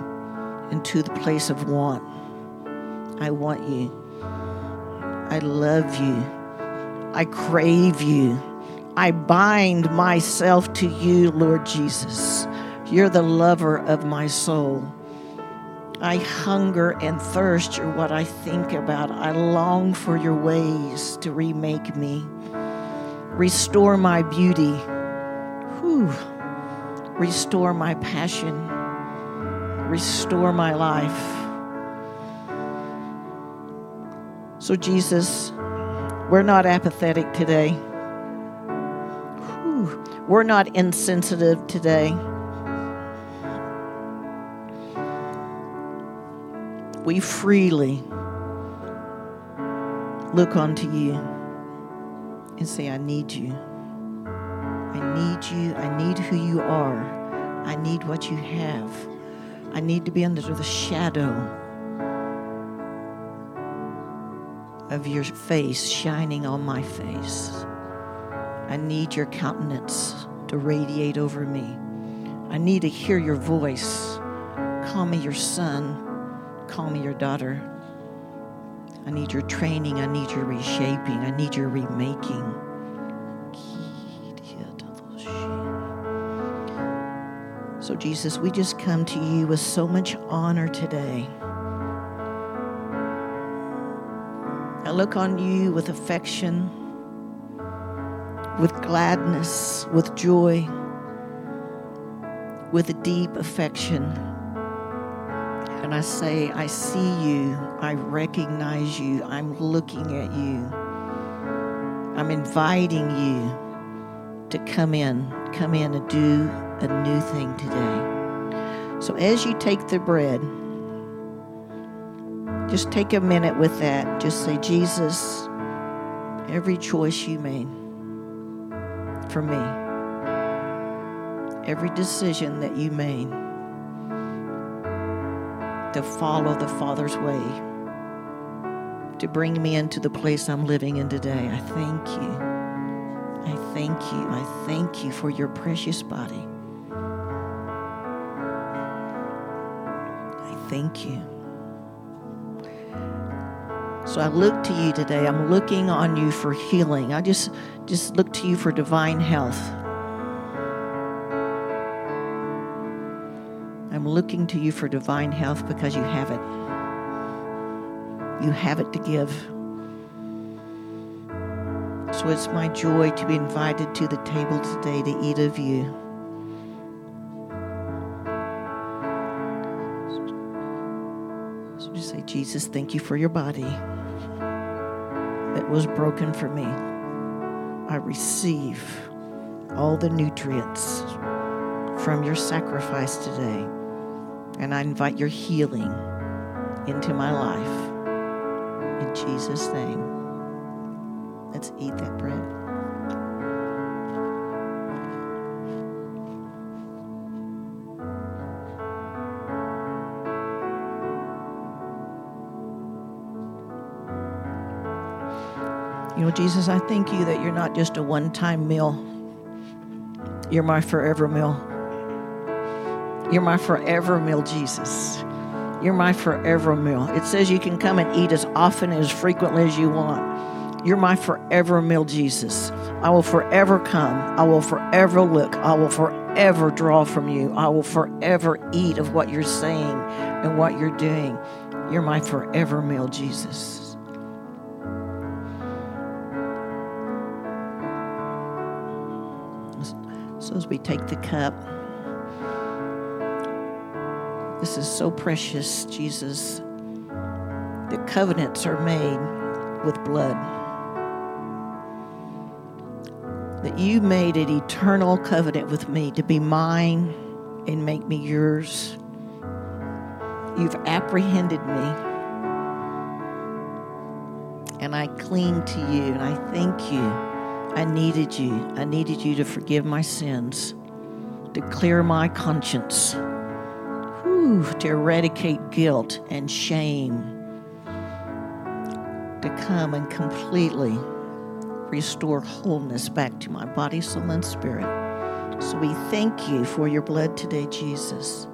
into the place of want. I want you. I love you. I crave you. I bind myself to you, Lord Jesus. You're the lover of my soul. I hunger and thirst. You're what I think about. I long for your ways to remake me. Restore my beauty. Whew. Restore my passion. Restore my life. So, Jesus, we're not apathetic today. Whew. We're not insensitive today. We freely look unto you and say, I need you. I need you. I need who you are. I need what you have. I need to be under the shadow of your face shining on my face. I need your countenance to radiate over me. I need to hear your voice. Call me your son. Call me your daughter. I need your training. I need your reshaping. I need your remaking. So, Jesus, we just come to you with so much honor today. Look on you with affection, with gladness, with joy, with a deep affection. And I say, I see you, I recognize you, I'm looking at you, I'm inviting you to come in come in and do a new thing today. So as you take the bread, just take a minute with that. Just say, Jesus, every choice you made for me, every decision that you made to follow the Father's way, to bring me into the place I'm living in today, I thank you. I thank you. I thank you for your precious body. I thank you. So I look to you today. I'm looking on you for healing. I just just look to you for divine health. I'm looking to you for divine health because you have it. You have it to give. So it's my joy to be invited to the table today to eat of you. Jesus, thank you for your body that was broken for me. I receive all the nutrients from your sacrifice today. And I invite your healing into my life. In Jesus' name. Let's eat that bread. You know, Jesus, I thank you that you're not just a one time meal, you're my forever meal. You're my forever meal, Jesus. You're my forever meal. It says you can come and eat as often and as frequently as you want. You're my forever meal, Jesus. I will forever come. I will forever look. I will forever draw from you. I will forever eat of what you're saying and what you're doing. You're my forever meal, Jesus. As we take the cup, this is so precious, Jesus. The covenants are made with blood. That you made an eternal covenant with me to be mine and make me yours. You've apprehended me. And I cling to you and I thank you. I needed you. I needed you to forgive my sins, to clear my conscience, whew, to eradicate guilt and shame, to come and completely restore wholeness back to my body, soul, and spirit. So we thank you for your blood today, Jesus.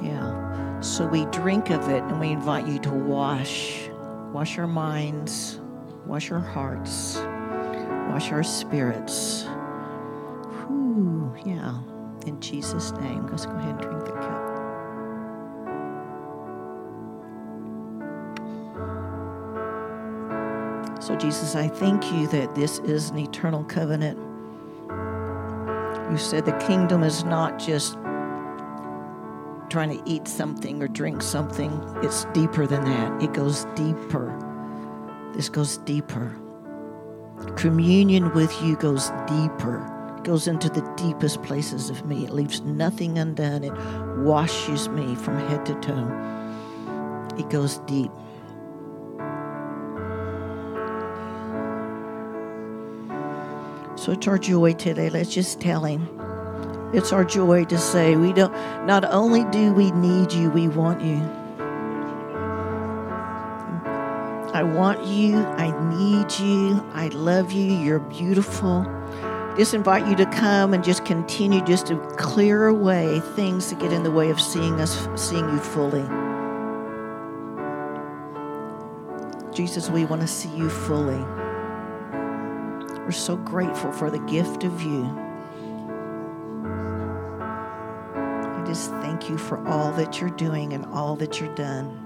Yeah. So we drink of it and we invite you to wash, wash our minds, wash our hearts wash our spirits. Whew, yeah. In Jesus' name, let's go ahead and drink the cup. So, Jesus, I thank you that this is an eternal covenant. You said the kingdom is not just trying to eat something or drink something, it's deeper than that. It goes deeper. This goes deeper. Communion with you goes deeper, it goes into the deepest places of me. It leaves nothing undone. It washes me from head to toe. It goes deep. So it's our joy today. Let's just tell him. It's our joy to say we don't not only do we need you, we want you. I want you. I need you. I love you. You're beautiful. Just invite you to come and just continue just to clear away things that get in the way of seeing us, seeing you fully. Jesus, we want to see you fully. We're so grateful for the gift of you. I just thank you for all that you're doing and all that you're done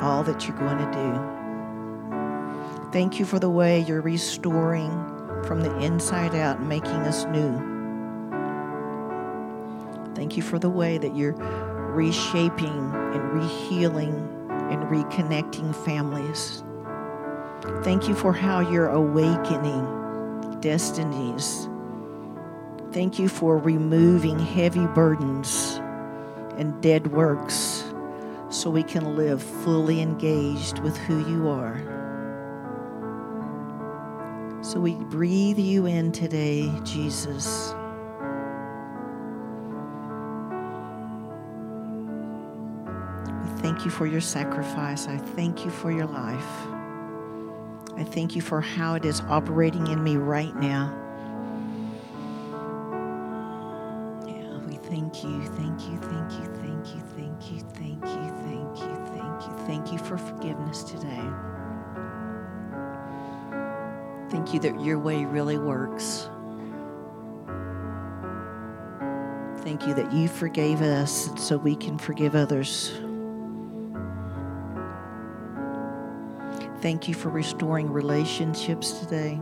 all that you're going to do. Thank you for the way you're restoring from the inside out, making us new. Thank you for the way that you're reshaping and rehealing and reconnecting families. Thank you for how you're awakening destinies. Thank you for removing heavy burdens and dead works so we can live fully engaged with who you are. So we breathe you in today, Jesus. We thank you for your sacrifice. I thank you for your life. I thank you for how it is operating in me right now. you, thank you, thank you, thank you, thank you, thank you, thank you, thank you. Thank you for forgiveness today. Thank you that your way really works. Thank you that you forgave us so we can forgive others. Thank you for restoring relationships today.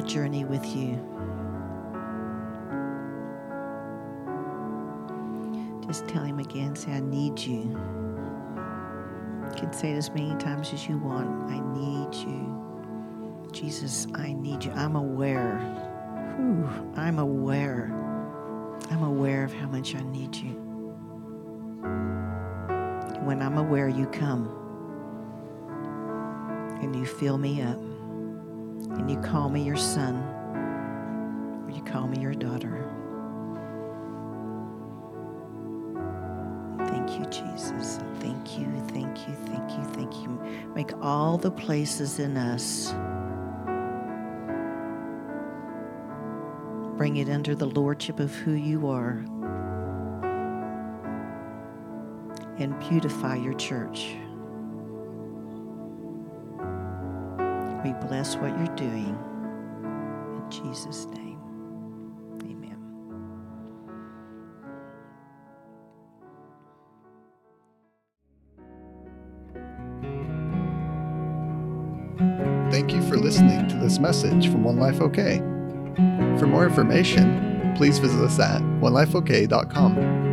The journey with you. Just tell him again, say, I need you. You can say it as many times as you want. I need you. Jesus, I need you. I'm aware. Whew, I'm aware. I'm aware of how much I need you. When I'm aware, you come and you fill me up and you call me your son or you call me your daughter. Thank you, Jesus. Thank you, thank you, thank you, thank you. Make all the places in us. Bring it under the lordship of who you are. And beautify your church. We bless what you're doing. In Jesus' name, amen. Thank you for listening to this message from One Life OK. For more information, please visit us at onelifeok.com.